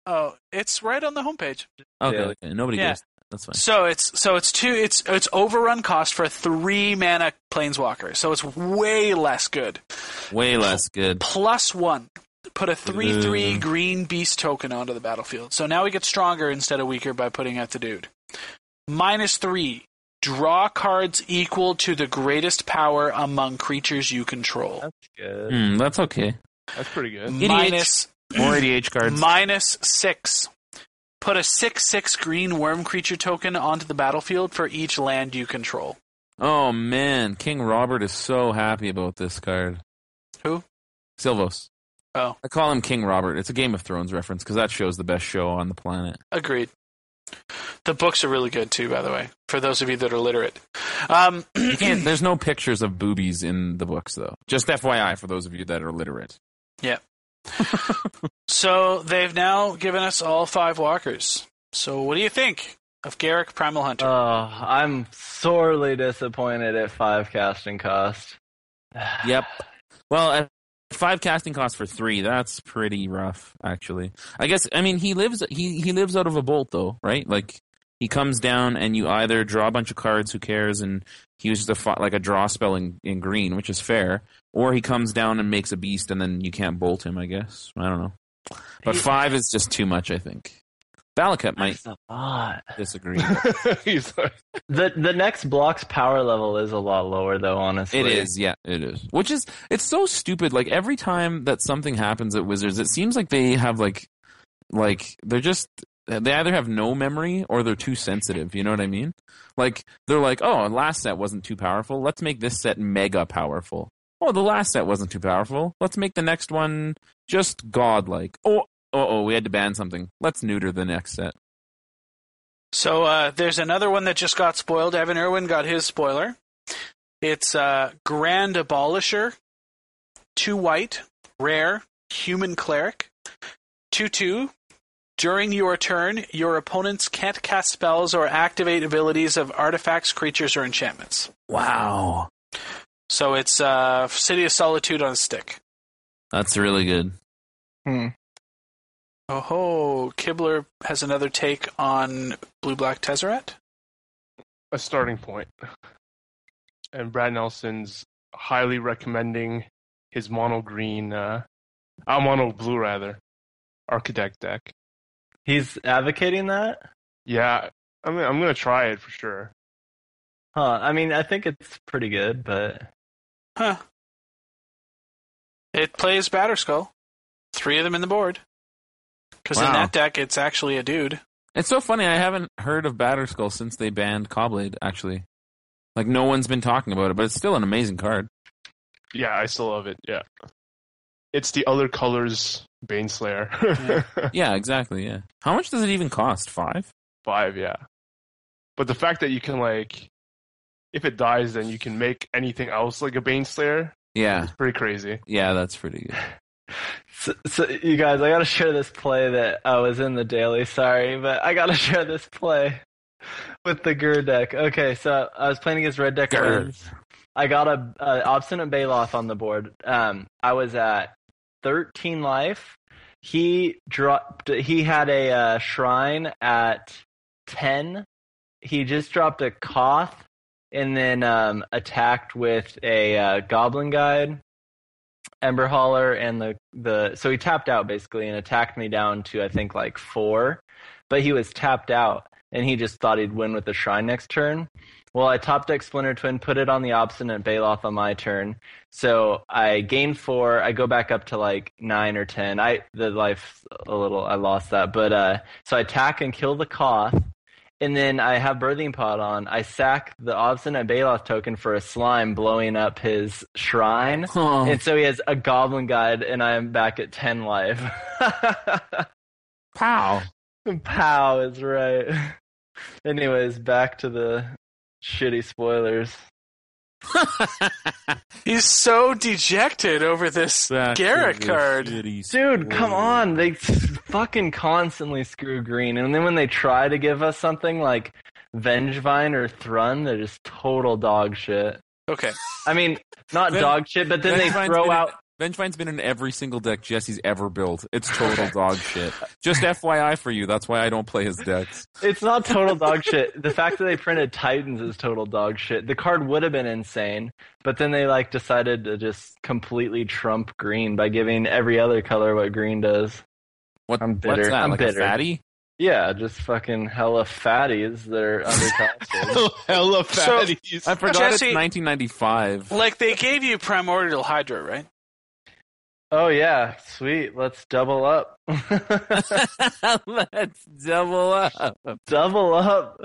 Oh, it's right on the homepage. okay, Yeah. okay. nobody Yeah. goes that's fine So it's so it's two. It's it's overrun cost for a three mana planeswalker. So it's way less good. way less good Plus one. Put a three three green beast token onto the battlefield. So now we get stronger instead of weaker by putting out the dude. Minus three. Draw cards equal to the greatest power among creatures you control. That's good. Hmm, that's okay That's pretty good. Minus more adh cards minus six. Put a six six green Wurm creature token onto the battlefield for each land you control. Oh man, King Robert is so happy about this card. Who? Silvos. Oh. I call him King Robert. It's a Game of Thrones reference because that show's the best show on the planet. Agreed. The books are really good too, by the way, for those of you that are literate. Um, there's no pictures of boobies in the books though. Just FYI for those of you that are literate. so they've now given us all five walkers. So what do you think of Garruk Primal Hunter? Oh, I'm sorely disappointed at five casting cost. Yep. Well, at five casting costs for three, that's pretty rough, actually. I guess. I mean, he lives. He he lives out of a bolt, though, right? Like he comes down, and you either draw a bunch of cards. Who cares? And he uses a fi- like a draw spell in, in green, which is fair. Or he comes down and makes a beast, and then you can't bolt him. I guess. I don't know. But He- five is just too much. I think. Valakut might a lot. disagree. He's like, The the next block's power level is a lot lower though, honestly. It is, yeah, it is. Which is, it's so stupid. Like every time that something happens at Wizards, it seems like they have like, like they're just they either have no memory or they're too sensitive. You know what I mean? Like they're like, oh, last set wasn't too powerful. Let's make this set mega powerful. Oh, the last set wasn't too powerful. Let's make the next one just godlike. Oh, oh, oh, we had to ban something. Let's neuter the next set. So uh, there's another one that just got spoiled. Evan Erwin got his spoiler. It's uh, Grand Abolisher, two white, rare, human cleric, two two. During your turn, your opponents can't cast spells or activate abilities of artifacts, creatures, or enchantments. Wow, So it's uh, City of Solitude on a stick. that's really good. Hmm. Oh ho! Kibler has another take on Blue Black Tezzeret. a starting point. And Brad Nelson's highly recommending his mono green, uh, uh mono blue rather, architect deck. He's advocating that? Yeah, I mean, I'm gonna try it for sure. Huh. I mean, I think it's pretty good, but Huh. It plays Batterskull. Three of them in the board. Because in that deck, it's actually a dude. It's so funny. I haven't heard of Batterskull since they banned Caw-Blade. Actually, like no one's been talking about it, but it's still an amazing card. Yeah, I still love it. Yeah. It's the other colors Baneslayer. Yeah, exactly. Yeah. How much does it even cost? Five. Five, yeah. But the fact that you can like, if it dies, then you can make anything else like a Baneslayer. Yeah. It's pretty crazy. Yeah, that's pretty good. So, so you guys, I gotta share this play that I was in the daily. Sorry, but I gotta share this play with the Gur deck. Okay, so I was playing against Red Deck. Cards. I got a, a obstinate Baloth on the board. Um, I was at 13 life. He dropped. He had a uh, shrine at 10. He just dropped a Koth, and then um, attacked with a uh, Goblin Guide. Ember Hauler and the the so he tapped out basically and attacked me down to I think like four, but he was tapped out and he just thought he'd win with the shrine next turn. Well, I top deck Splinter Twin, put it on the obstinate Baloth on my turn, so I gain four. I go back up to like nine or ten. I the life a little I lost that, but uh, so I attack and kill the Koth. And then I have Birthing Pod on. I sack the Obstinate Baloth token for a slime blowing up his shrine. Oh. And so he has a goblin guide, and I am back at 10 life. Pow. Pow is right. Anyways, back to the shitty spoilers. He's so dejected over this Garruk card. Dude, come on. They fucking constantly screw green. And then when they try to give us something like Vengevine or Thrun, they're just total dog shit. Okay. I mean, not Ven- dog shit, but then they throw been in- out. Vengevine's been in every single deck Jesse's ever built. It's total dog shit. Just FYI for you, that's why I don't play his decks. It's not total dog shit. The fact that they printed Titans is total dog shit. The card would have been insane, but then they like decided to just completely trump green by giving every other color what green does. What, I'm What's bitter. that? I'm like bitter. a fatty? Yeah, just fucking hella fatties that are undercosted. Hella So- fatties. I forgot Jesse- it's 1995. Like they gave you Primordial Hydra, right? Oh yeah, sweet. Let's double up. Let's double up. double up.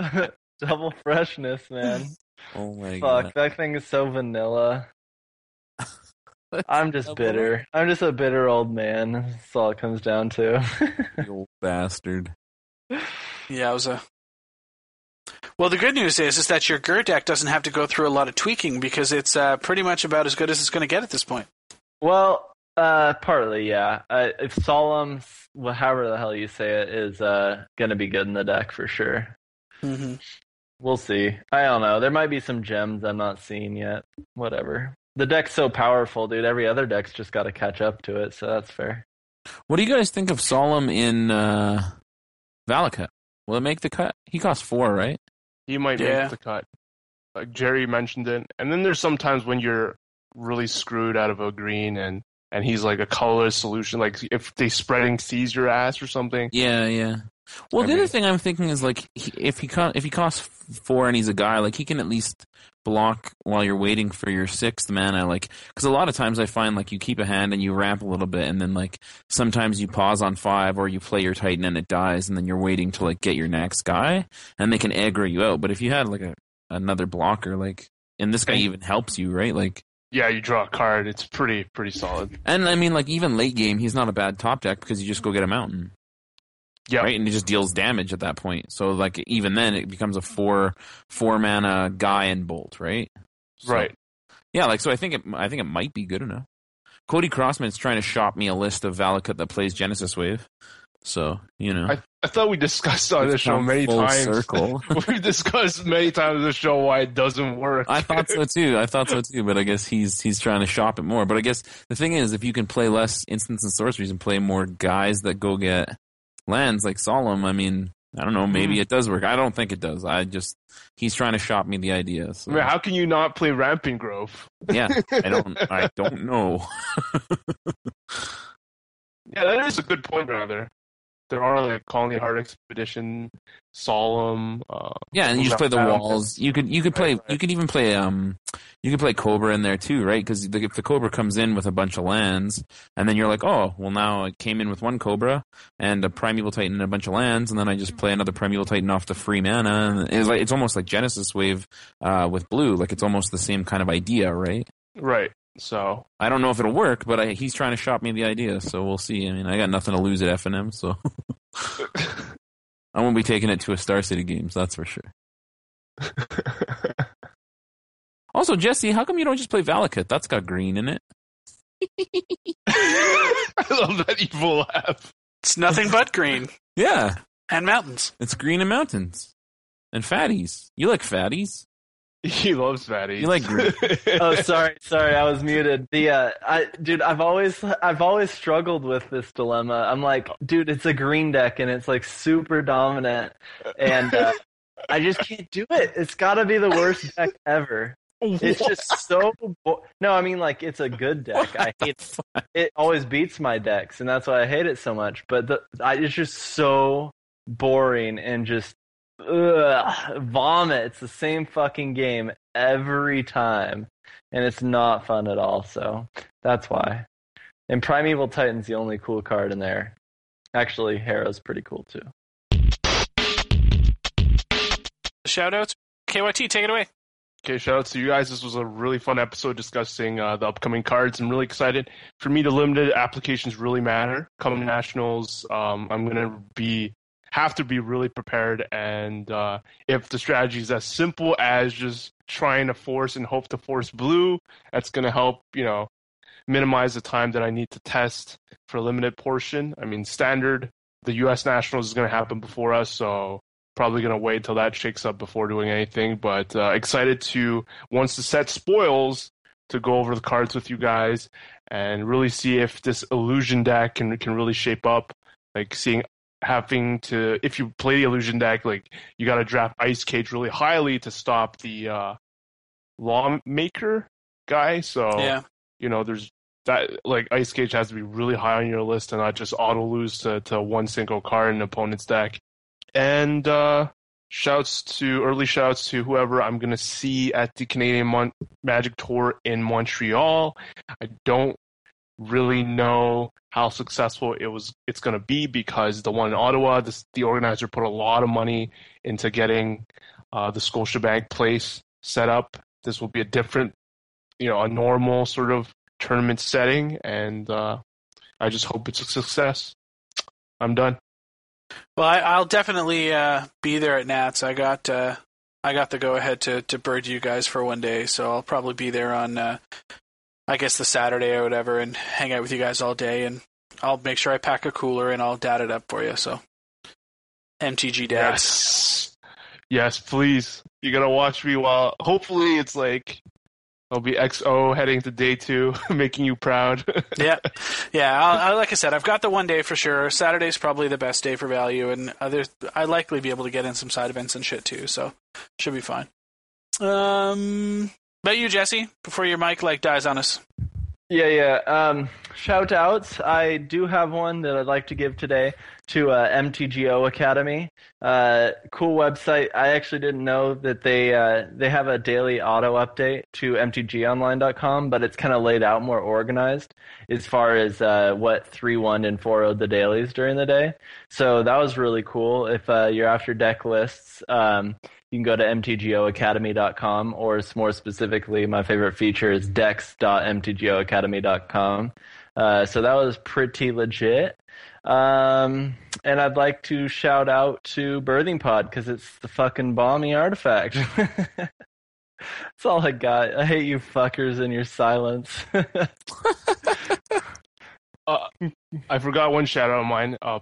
double freshness, man. Oh my Fuck, god. Fuck, that thing is so vanilla. I'm just double bitter. I'm just a bitter old man. That's all it comes down to. you old bastard. Yeah, it was a. Well, the good news is is that your Gur deck doesn't have to go through a lot of tweaking because it's uh, pretty much about as good as it's going to get at this point. Well, uh, partly, yeah. Uh, if Solemn, well, however the hell you say it, is uh gonna be good in the deck for sure. Mm-hmm. We'll see. I don't know. There might be some gems I'm not seeing yet. Whatever. The deck's so powerful, dude. Every other deck's just got to catch up to it, so that's fair. What do you guys think of Solemn in uh, Valakut? Will it make the cut? He costs four, right? He might Yeah. make the cut. Like Jerry mentioned it. And then there's sometimes when you're really screwed out of a green and and he's like a colorless solution, like if they spreading seas your ass or something. Yeah, yeah. Well, I the other thing I'm thinking is like he, if he co- if he costs four and he's a guy, like he can at least block while you're waiting for your sixth mana. Like because a lot of times I find like you keep a hand and you ramp a little bit, and then like sometimes you pause on five or you play your Titan and it dies, and then you're waiting to like get your next guy, and they can aggro you out. But if you had like a another blocker, like and this guy even helps you, right? Like Yeah, you draw a card. It's pretty pretty solid. and I mean like even late game, he's not a bad top deck because you just go get a mountain. Yeah. right? And it just deals damage at that point. So like even then, it becomes a four four mana guy and bolt, right? So- Right. Yeah, like so. I think it. I think it might be good enough. Cody Crossman's trying to shop me a list of Valakut that plays Genesis Wave. So you know, I, I thought we discussed on It's the show come many full times. circle. We've discussed many times on the show why it doesn't work. I thought so too. I thought so too. But I guess he's he's trying to shop it more. But I guess the thing is, if you can play less instants and sorceries and play more guys that go get lands like Solemn, I mean, I don't know. Maybe hmm. it does work. I don't think it does. I just he's trying to shop me the idea. So. I mean, how can you not play Rampant Growth? yeah, I don't. I don't know. Yeah, that is a good point, rather. There are like Khalni Heart Expedition, Solemn. Uh, Yeah, and you just play the walls. You could you could play Right, right. you could even play um you could play Cobra in there too, right? Because if the Cobra comes in with a bunch of lands, and then you're like, oh, well now it came in with one Cobra and a Primeval Titan and a bunch of lands, and then I just play another Primeval Titan off the free mana. And it's like it's almost like Genesis Wave uh, with blue. Like it's almost the same kind of idea, right? Right. So I don't know if it'll work, but I, he's trying to shop me the idea, so we'll see. I mean, I got nothing to lose at F and M, so I won't be taking it to a Star City games, that's for sure. Also, Jesse, how come you don't just play Valakut? That's got green in it. I love that evil laugh. It's nothing but green Yeah, and mountains. it's green and mountains and fatties. You like fatties? He loves fatties. You like green? Oh, sorry, sorry, I was muted. The uh, I, dude, I've always, I've always struggled with this dilemma. I'm like, dude, it's a green deck and it's like super dominant, and uh, I just can't do it. It's got to be the worst deck ever. It's just so. Bo- no, I mean like it's a good deck. I hate it. Always beats my decks, and that's why I hate it so much. But the, I, it's just so boring and just ugh, vomit. It's the same fucking game every time, and it's not fun at all. So that's why. And Primeval Titan's the only cool card in there. Actually, Hera's pretty cool too. Shout outs. KYT, take it away. Okay, shout out to you guys. This was a really fun episode discussing uh, the upcoming cards. I'm really excited. For me, the limited applications really matter. Coming nationals, um, I'm gonna be have to be really prepared. And uh, if the strategy is as simple as just trying to force and hope to force blue, that's gonna help. You know, minimize the time that I need to test for a limited portion. I mean, standard. The U.S. Nationals is gonna happen before us, so probably going to wait till that shakes up before doing anything. But uh, excited to once the set spoils to go over the cards with you guys and really see if this illusion deck can can really shape up. Like seeing having to if you play the illusion deck, like you got to draft Ice Cage really highly to stop the uh, lawmaker guy. So Yeah. you know there's that like Ice Cage has to be really high on your list and not just auto lose to, to one single card in an opponent's deck. And uh shouts to early shouts to whoever I'm gonna see at the Canadian Mon- Magic Tour in Montreal. I don't really know how successful it was it's gonna be because the one in Ottawa, this, the organizer put a lot of money into getting uh, the Scotiabank place set up. This will be a different, you know, a normal sort of tournament setting, and uh, I just hope it's a success. I'm done. Well, I, I'll definitely uh, be there at Nats. I got uh, I got the go ahead to to bird you guys for one day, so I'll probably be there on uh, I guess the Saturday or whatever, and hang out with you guys all day. And I'll make sure I pack a cooler and I'll dat it up for you. So MTG dad. Yes. Yes, please. You gotta watch me while hopefully it's like I'll be XO heading to day two, making you proud. yeah, yeah. I'll, I, like I said, I've got the one day for sure. Saturday's probably the best day for value, and others I likely be able to get in some side events and shit too. So should be fine. Um, about you, Jesse, before your mic like dies on us. Yeah, yeah. Um, shout outs. I do have one that I'd like to give today to uh, MTGO Academy. Uh, cool website. I actually didn't know that they uh, they have a daily auto update to MTGOnline.com, but it's kind of laid out more organized as far as uh, what three one and four oh the dailies during the day. So that was really cool. If uh, you're after deck lists, um, you can go to mtgoacademy.com or more specifically my favorite feature is dex.mtgoacademy.com uh, so that was pretty legit. Um, and i'd like to shout out to birthing pod because it's the fucking balmy artifact. That's all i got. I hate you fuckers and your silence. Uh, I forgot one shout out of mine. Uh,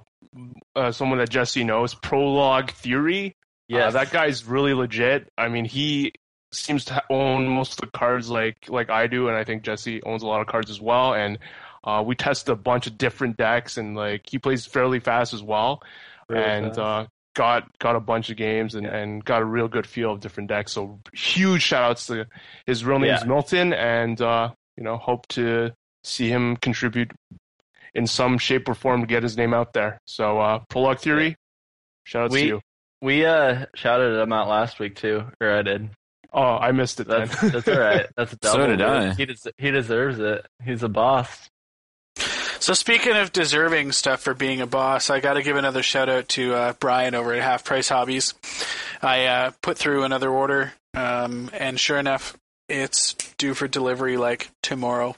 uh, someone that Jesse knows, Prologue Theory. Yeah, Uh, that guy's really legit. I mean, he seems to own most of the cards like like I do, and I think Jesse owns a lot of cards as well. And uh, we tested a bunch of different decks, and like he plays fairly fast as well, Really and uh, got got a bunch of games and, and got a real good feel of different decks. So huge shout outs to his real name Yeah. Milton, and uh, you know hope to see him contribute in some shape or form to get his name out there. So, uh, Prologue Theory, shout out We- to you. We uh shouted him out last week too, or I did. Oh, I missed it then. That's that's all right. That's a double. So did I. He des- he deserves it. He's a boss. So speaking of deserving stuff for being a boss, I got to give another shout out to uh, Brian over at Half Price Hobbies. I uh, put through another order, um, and sure enough, it's due for delivery like tomorrow.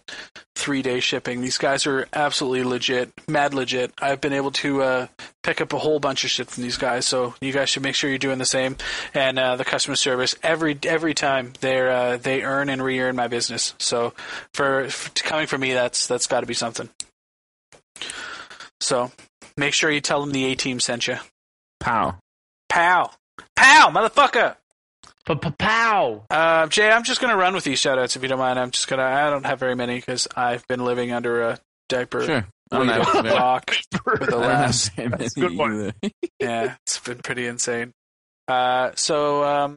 Three day shipping. These guys are absolutely legit, mad legit. I've been able to uh, pick up a whole bunch of shit from these guys, so you guys should make sure you're doing the same. And uh, the customer service every every time they're uh, they earn and re-earn my business. So for, for coming from me, that's that's got to be something. So make sure you tell them the A team sent you. Pow. Pow, pow, motherfucker. Pow! Uh, Jay, I'm just gonna run with these shoutouts if you don't mind. I'm just gonna. I don't have very many because I've been living under a diaper Sure. I don't have very- rock for the I don't have last. That's a good one. Yeah, it's been pretty insane. Uh, so um,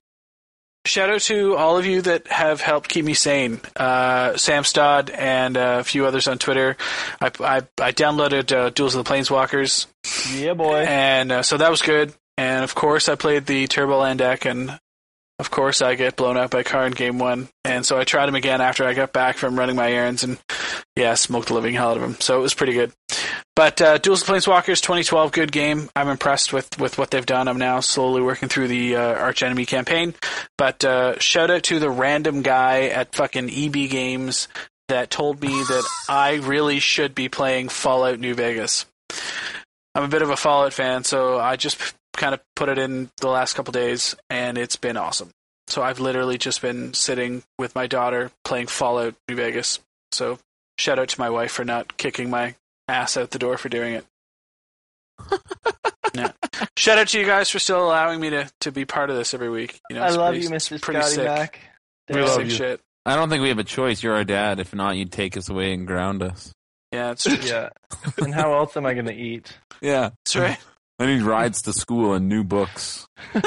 shout out to all of you that have helped keep me sane. Uh, Sam Stodd and uh, a few others on Twitter. I I, I downloaded uh, Duels of the Planeswalkers. Yeah, boy. And uh, so that was good. And of course, I played the Turbo Land deck, and of course, I get blown out by Car in game one. And so I tried him again after I got back from running my errands, and yeah, smoked the living hell out of him. So it was pretty good. But uh, Duels of Planeswalkers 2012, good game. I'm impressed with, with what they've done. I'm now slowly working through the uh, Archenemy campaign. But uh, shout out to the random guy at fucking EB Games that told me that I really should be playing Fallout New Vegas. I'm a bit of a Fallout fan, so I just kind of put it in the last couple days, and it's been awesome. So I've literally just been sitting with my daughter playing Fallout New Vegas. So shout out to my wife for not kicking my ass out the door for doing it. yeah. Shout out to you guys for still allowing me to, to be part of this every week. You know, I love pretty- you, it's Mr. Pretty Scotty sick. Mac. We Pretty love sick you. shit. I don't think we have a choice. You're our dad. If not, you'd take us away and ground us. Yeah, it's true. Yeah. and how else am I going to eat? Yeah. That's right. I need rides to school and new books.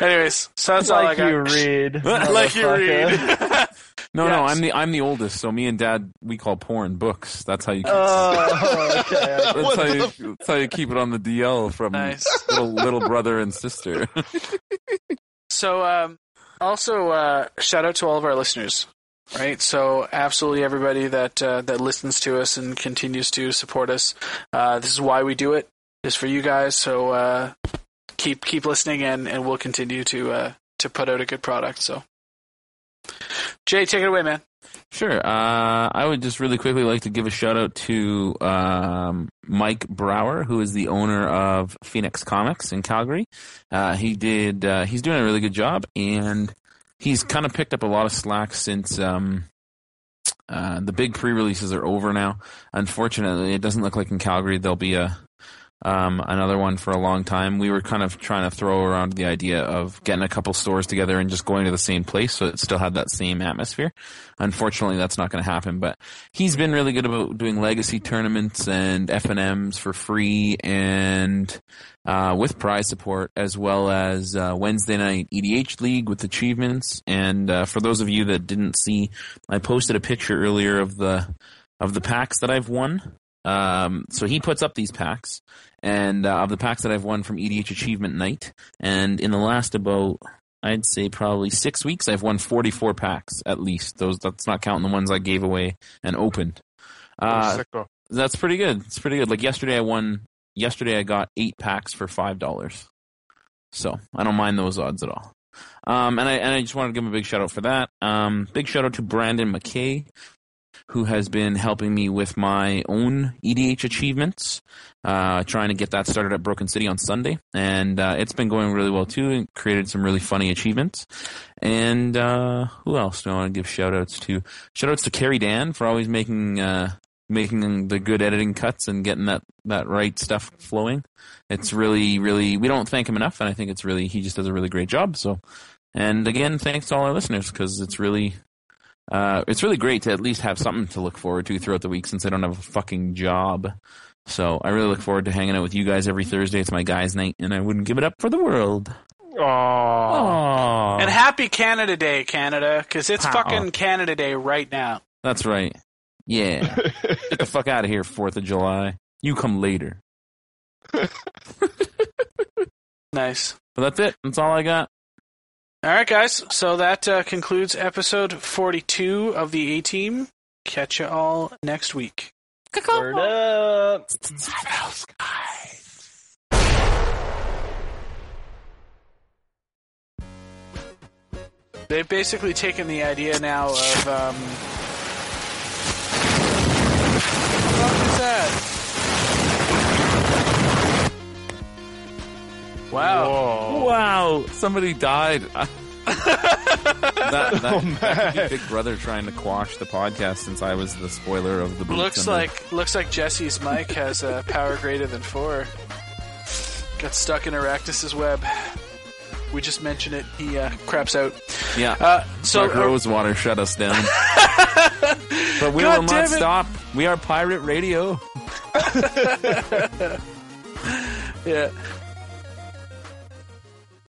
Anyways, so that's all I like got. you read. like you read. No, no, I'm the I'm the oldest, so me and dad we call porn books. That's how you keep Oh, okay. that's how you that's how you keep it on the DL from Nice. little little brother and sister. So, um, also, uh, shout out to all of our listeners, right? So, absolutely everybody that uh, that listens to us and continues to support us. Uh, this is why we do it. Is for you guys. So, uh, keep keep listening, and, and we'll continue to uh, to put out a good product. So, Jay, take it away, man. Sure. Uh, I would just really quickly like to give a shout out to um, Mike Brower, who is the owner of Phoenix Comics in Calgary. Uh, he did. He's doing a really good job, and he's kind of picked up a lot of slack since um, uh, the big pre-releases are over now. Unfortunately, it doesn't look like in Calgary there'll be a um, another one for a long time. We were kind of trying to throw around the idea of getting a couple stores together and just going to the same place so it still had that same atmosphere. Unfortunately, that's not going to happen, but he's been really good about doing legacy tournaments and F&Ms for free and uh, with prize support as well as uh, Wednesday night EDH League with achievements. And uh, for those of you that didn't see, I posted a picture earlier of the of the packs that I've won. Um, so he puts up these packs, and uh, of the packs that I've won from EDH Achievement Night, and in the last about I'd say probably six weeks, I've won 44 packs at least. Those that's not counting the ones I gave away and opened. Uh, that's pretty good. It's pretty good. Like yesterday, I won. Yesterday, I got eight packs for five dollars. So I don't mind those odds at all. Um, and I and I just wanted to give him a big shout out for that. Um, big shout out to Brandon McKay, who has been helping me with my own EDH achievements. Uh, trying to get that started at Broken City on Sunday, and uh, it's been going really well too. And created some really funny achievements. And uh, who else do I want to give shout outs to? Shout outs to Carrie Dan for always making uh, making the good editing cuts and getting that, that right stuff flowing. It's really, really, we don't thank him enough, and I think it's really, he just does a really great job. So, and again, thanks to all our listeners because it's really, uh, it's really great to at least have something to look forward to throughout the week since I don't have a fucking job. So I really look forward to hanging out with you guys every Thursday. It's my guys' night, and I wouldn't give it up for the world. Aw. Aww. And happy Canada Day, Canada, because it's Pow. fucking Canada Day right now. That's right. Yeah. Get the fuck out of here, 4th of July. You come later. Nice. But that's it. That's all I got. All right, guys. So that uh, concludes episode 42 of the A Team. Catch you all next week. Word up. They've basically taken the idea now of um, Wow. Whoa. Wow. Somebody died. that, that, Oh, that. Big Brother trying to quash the podcast since I was the spoiler of the Looks the- like looks like Jesse's mic has a power greater than four. Got stuck in Arachnus's web. We just mentioned it. He uh, craps out. Yeah. Uh, so Dark Rosewater shut us down. but we God will not it. stop. We are pirate radio. yeah.